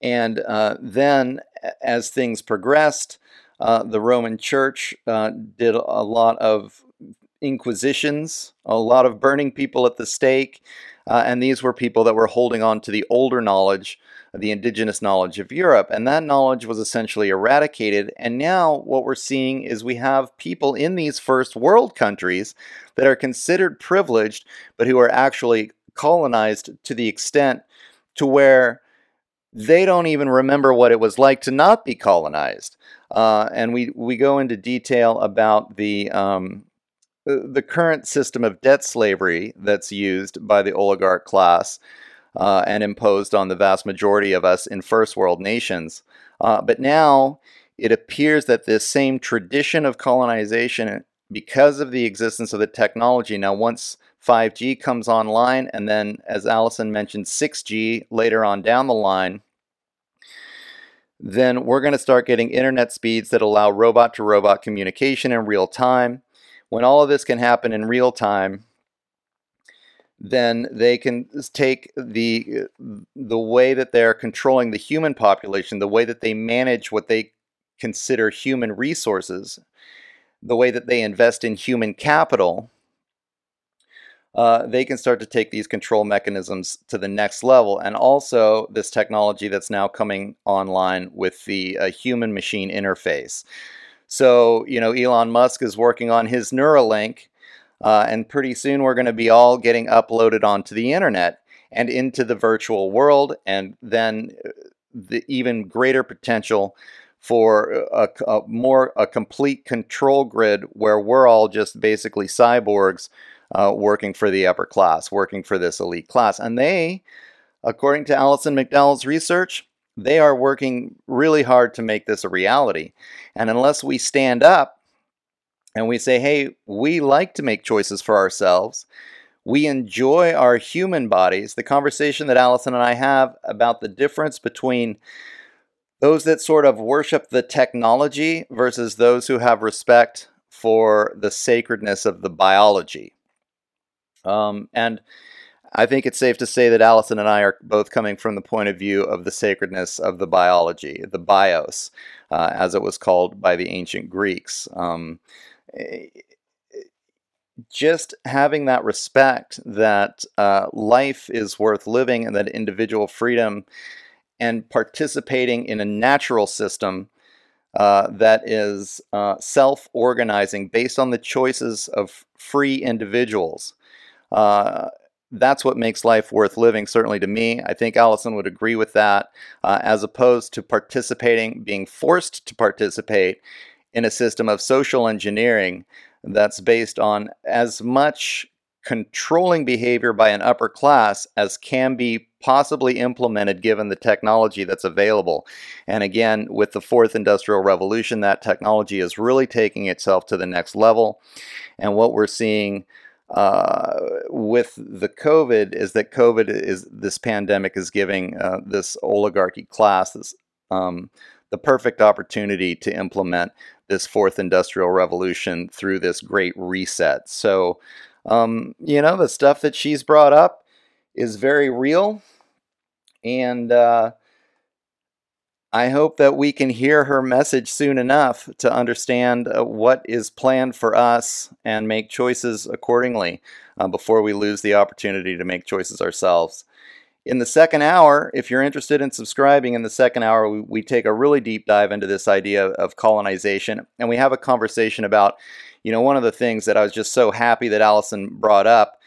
And uh, then, as things progressed, uh, the Roman Church uh, did a lot of inquisitions, a lot of burning people at the stake, uh, and these were people that were holding on to the older knowledge, the indigenous knowledge of Europe, and that knowledge was essentially eradicated. And now what we're seeing is we have people in these first world countries that are considered privileged, but who are actually colonized to the extent to where they don't even remember what it was like to not be colonized. Uh, and we, we go into detail about the um, the current system of debt slavery that's used by the oligarch class uh, and imposed on the vast majority of us in first world nations. Uh, but now it appears that this same tradition of colonization, because of the existence of the technology, now once 5G comes online, and then, as Alison mentioned, 6G later on down the line, then we're going to start getting internet speeds that allow robot to robot communication in real time. When all of this can happen in real time, then they can take the the way that they're controlling the human population, the way that they manage what they consider human resources, the way that they invest in human capital, uh, they can start to take these control mechanisms to the next level. And also, this technology that's now coming online with the uh, human machine interface. So, you know, Elon Musk is working on his Neuralink, uh, and pretty soon we're going to be all getting uploaded onto the internet and into the virtual world, and then uh, the even greater potential for a, a, more a complete control grid where we're all just basically cyborgs uh, working for the upper class, working for this elite class. And they, according to Alison McDowell's research, they are working really hard to make this a reality. And unless we stand up and we say, hey, we like to make choices for ourselves, we enjoy our human bodies, the conversation that Alison and I have about the difference between those that sort of worship the technology versus those who have respect for the sacredness of the biology. Um, and I think it's safe to say that Alison and I are both coming from the point of view of the sacredness of the biology, the bios, uh, as it was called by the ancient Greeks. Um, just having that respect that uh, life is worth living and that individual freedom and participating in a natural system uh, that is uh, self organizing based on the choices of free individuals. Uh, that's what makes life worth living, certainly to me. I think Alison would agree with that, uh, as opposed to participating, being forced to participate in a system of social engineering that's based on as much controlling behavior by an upper class as can be possibly implemented given the technology that's available. And again, with the fourth industrial revolution, that technology is really taking itself to the next level. And what we're seeing uh, with the COVID is that COVID is this pandemic is giving uh, this oligarchy class this, um, the perfect opportunity to implement this fourth industrial revolution through this great reset. So, um, you know, the stuff that she's brought up is very real, and uh, I hope that we can hear her message soon enough to understand uh, what is planned for us and make choices accordingly uh, before we lose the opportunity to make choices ourselves. In the second hour, if you're interested in subscribing, in the second hour, we, we take a really deep dive into this idea of colonization and we have a conversation about, you know, one of the things that I was just so happy that Alison brought up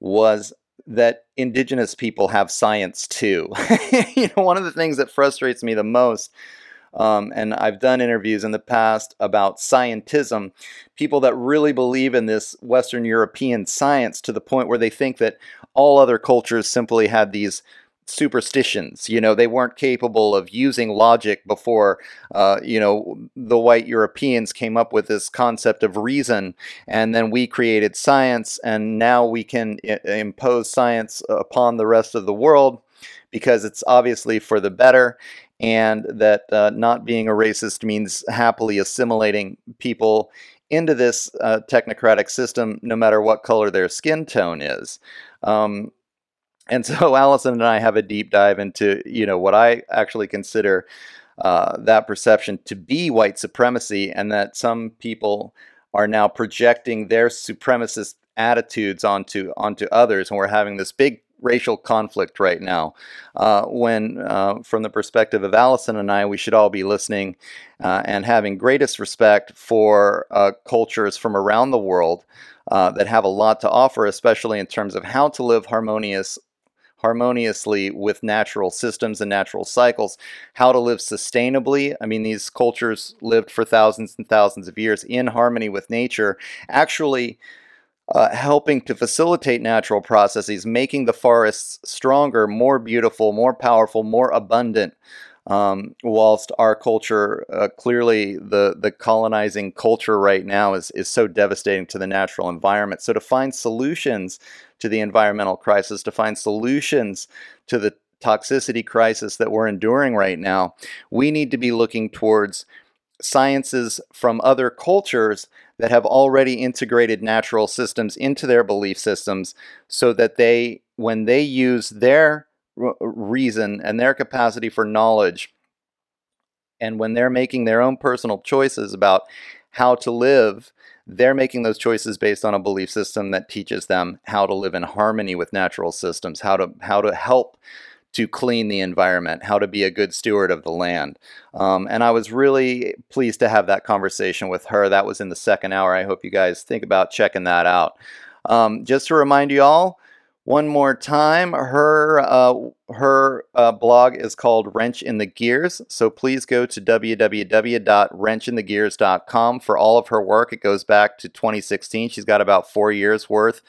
was that indigenous people have science too. you know, one of the things that frustrates me the most, um, and I've done interviews in the past about scientism, people that really believe in this Western European science to the point where they think that all other cultures simply had these superstitions. You know, they weren't capable of using logic before, uh, you know, the white Europeans came up with this concept of reason, and then we created science, and now we can I- impose science upon the rest of the world because it's obviously for the better. And that uh, not being a racist means happily assimilating people into this uh, technocratic system, no matter what color their skin tone is. Um, and so Alison and I have a deep dive into, you know, what I actually consider uh, that perception to be white supremacy, and that some people are now projecting their supremacist attitudes onto onto others, and we're having this big racial conflict right now. Uh, when, uh, from the perspective of Alison and I, we should all be listening uh, and having greatest respect for uh, cultures from around the world uh, that have a lot to offer, especially in terms of how to live harmonious harmoniously with natural systems and natural cycles, how to live sustainably. I mean, these cultures lived for thousands and thousands of years in harmony with nature, actually. Uh, helping to facilitate natural processes, making the forests stronger, more beautiful, more powerful, more abundant. Um, whilst our culture, uh, clearly the, the colonizing culture right now is, is so devastating to the natural environment. So, to find solutions to the environmental crisis, to find solutions to the toxicity crisis that we're enduring right now, we need to be looking towards sciences from other cultures that have already integrated natural systems into their belief systems so that they, when they use their reason and their capacity for knowledge, and when they're making their own personal choices about how to live, they're making those choices based on a belief system that teaches them how to live in harmony with natural systems, how to how to help to clean the environment, how to be a good steward of the land. Um, and I was really pleased to have that conversation with her. That was in the second hour. I hope you guys think about checking that out. Um, just to remind you all, one more time. Her uh, her uh, blog is called Wrench in the Gears. So please go to www.wrenchinthegears.com for all of her work. It goes back to 2016. She's got about four years worth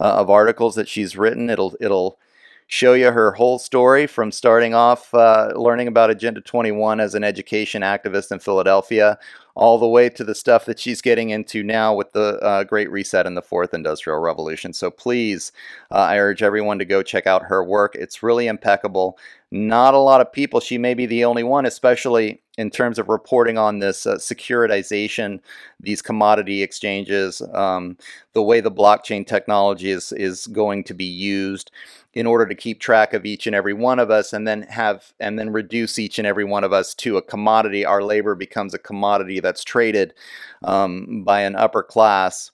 uh, of articles that she's written. It'll it'll show you her whole story from starting off uh, learning about Agenda 21 as an education activist in Philadelphia, all the way to the stuff that she's getting into now with the uh, Great Reset and the Fourth Industrial Revolution. So please, uh, I urge everyone to go check out her work. It's really impeccable. Not a lot of people, she may be the only one, especially in terms of reporting on this uh, securitization, these commodity exchanges, um, the way the blockchain technology is, is going to be used in order to keep track of each and every one of us and then have and then reduce each and every one of us to a commodity. Our labor becomes a commodity that's traded um, by an upper class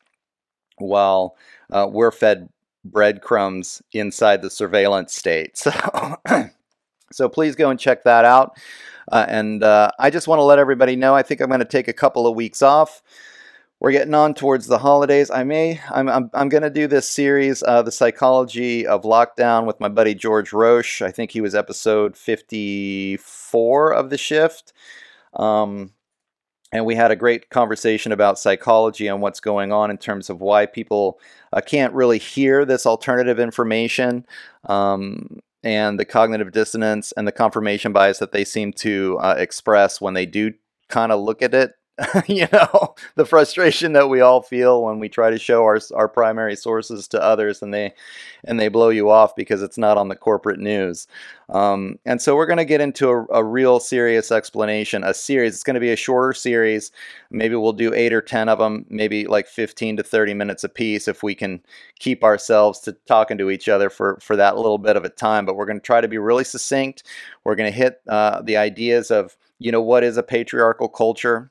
while uh, we're fed breadcrumbs inside the surveillance state. So so please go and check that out uh, and uh, i just want to let everybody know i think i'm going to take a couple of weeks off we're getting on towards the holidays. I may, I'm, I'm, I'm going to do this series, uh, The Psychology of Lockdown, with my buddy George Roche. I think he was episode 54 of The Shift. Um, and we had a great conversation about psychology and what's going on in terms of why people uh, can't really hear this alternative information um, and the cognitive dissonance and the confirmation bias that they seem to uh, express when they do kind of look at it you know the frustration that we all feel when we try to show our our primary sources to others and they and they blow you off because it's not on the corporate news. Um, and so we're going to get into a, a, real serious explanation a series it's going to be a shorter series. Maybe we'll do eight or ten of them maybe like 15 to 30 minutes a piece if we can keep ourselves to talking to each other for for that little bit of a time. But we're going to try to be really succinct. We're going to hit uh, the ideas of you know what is a patriarchal culture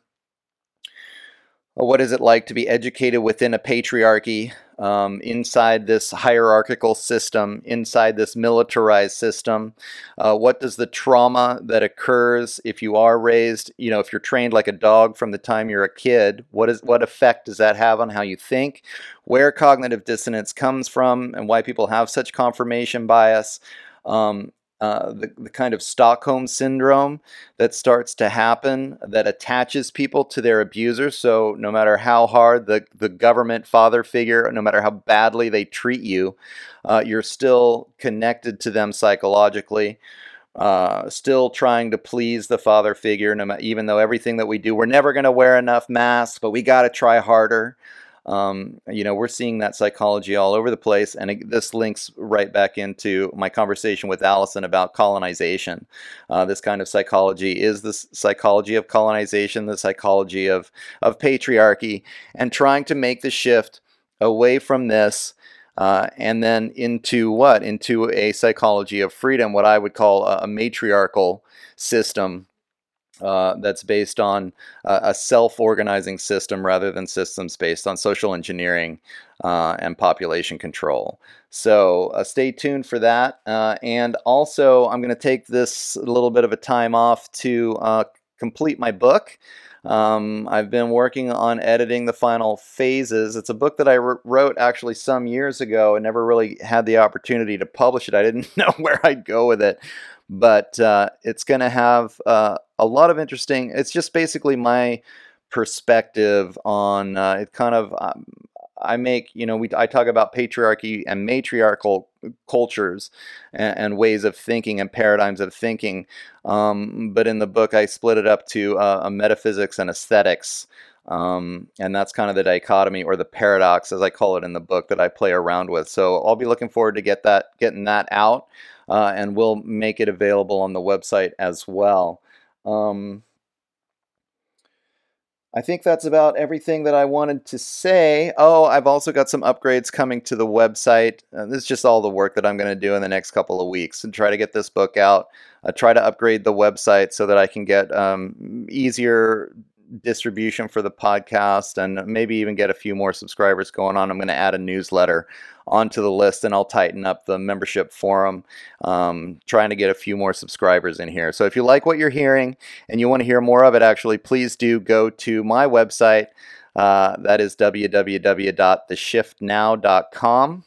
what is it like to be educated within a patriarchy, um, inside this hierarchical system, inside this militarized system? Uh, what does the trauma that occurs if you are raised, you know, if you're trained like a dog from the time you're a kid, what is what effect does that have on how you think? Where cognitive dissonance comes from, and why people have such confirmation bias? Um, uh, the, the kind of Stockholm syndrome that starts to happen that attaches people to their abusers. So, no matter how hard the, the government father figure, no matter how badly they treat you, uh, you're still connected to them psychologically. Uh, still trying to please the father figure, no even though everything that we do, we're never going to wear enough masks, but we got to try harder. Um, you know, we're seeing that psychology all over the place, and it, this links right back into my conversation with Alison about colonization. Uh, this kind of psychology is the psychology of colonization, the psychology of of patriarchy, and trying to make the shift away from this. Uh, and then into what? Into a psychology of freedom, what I would call a, a matriarchal system uh, that's based on uh, a self-organizing system rather than systems based on social engineering uh, and population control. So uh, stay tuned for that. Uh, and also, I'm going to take this little bit of a time off to complete my book. Um, I've been working on editing the final phases. It's a book that I wrote actually some years ago and never really had the opportunity to publish it. I didn't know where I'd go with it but uh, it's going to have uh, a lot of interesting. It's just basically my perspective on uh, it. Kind of, um, I make you know we I talk about patriarchy and matriarchal cultures and, and ways of thinking and paradigms of thinking, um, but in the book I split it up to uh, a metaphysics and aesthetics. Um, and that's kind of the dichotomy or the paradox, as I call it in the book, that I play around with. So I'll be looking forward to get that, getting that out uh, and we'll make it available on the website as well. Um, I think that's about everything that I wanted to say. Oh, I've also got some upgrades coming to the website. Uh, this is just all the work that I'm going to do in the next couple of weeks and try to get this book out. Uh, try to upgrade the website so that I can get um, easier distribution for the podcast and maybe even get a few more subscribers going on. I'm going to add a newsletter onto the list and I'll tighten up the membership forum, um, trying to get a few more subscribers in here. So if you like what you're hearing and you want to hear more of it, actually, please do go to my website. Uh, that is www.theshiftnow.com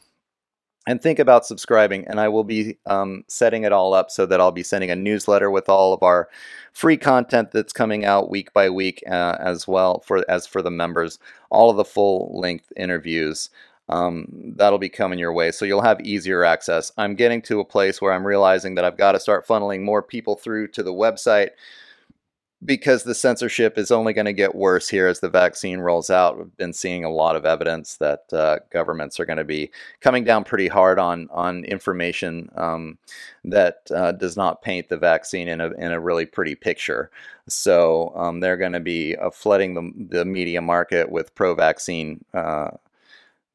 and think about subscribing and i will be um, setting it all up so that i'll be sending a newsletter with all of our free content that's coming out week by week uh, as well for as for the members all of the full length interviews um, that'll be coming your way so you'll have easier access. I'm getting to a place where i'm realizing that i've got to start funneling more people through to the website because the censorship is only going to get worse here as the vaccine rolls out. We've been seeing a lot of evidence that uh, governments are going to be coming down pretty hard on on information um, that uh, does not paint the vaccine in a in a really pretty picture. So um, they're going to be uh, flooding the the media market with pro-vaccine, uh,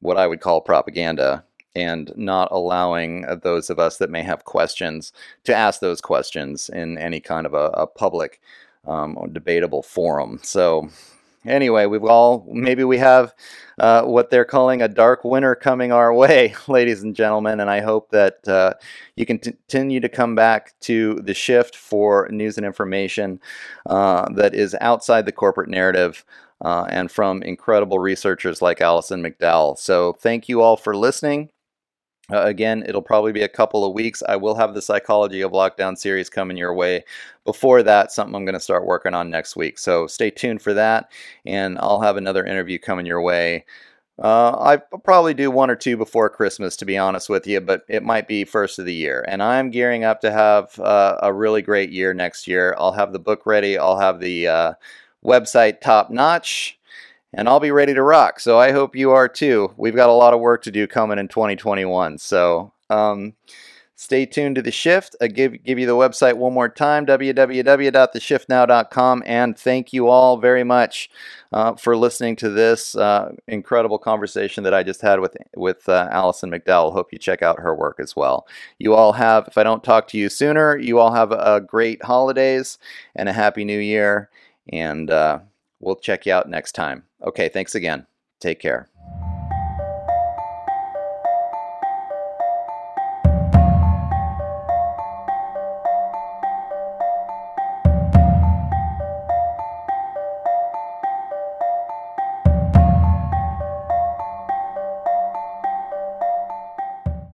what I would call propaganda. And not allowing those of us that may have questions to ask those questions in any kind of a, a public um, debatable forum. So anyway, we've all maybe we have uh, what they're calling a dark winter coming our way, ladies and gentlemen, and I hope that uh, you can t- continue to come back to the shift for news and information uh, that is outside the corporate narrative. Uh, and from incredible researchers like Alison McDowell. So, thank you all for listening. Uh, again, it'll probably be a couple of weeks. I will have the Psychology of Lockdown series coming your way. Before that, something I'm going to start working on next week. So stay tuned for that, and I'll have another interview coming your way. Uh, I'll probably do one or two before Christmas, to be honest with you, but it might be first of the year. And I'm gearing up to have uh, a really great year next year. I'll have the book ready, I'll have the uh, website top notch and I'll be ready to rock. So I hope you are too. We've got a lot of work to do coming in 2021. So um, stay tuned to the shift. I give give you the website one more time: www.theshiftnow.com. And thank you all very much uh, for listening to this uh, incredible conversation that I just had with with uh, Alison McDowell. Hope you check out her work as well. You all have, if I don't talk to you sooner, you all have a great holidays and a happy New Year. And uh, we'll check you out next time. Okay, thanks again. Take care.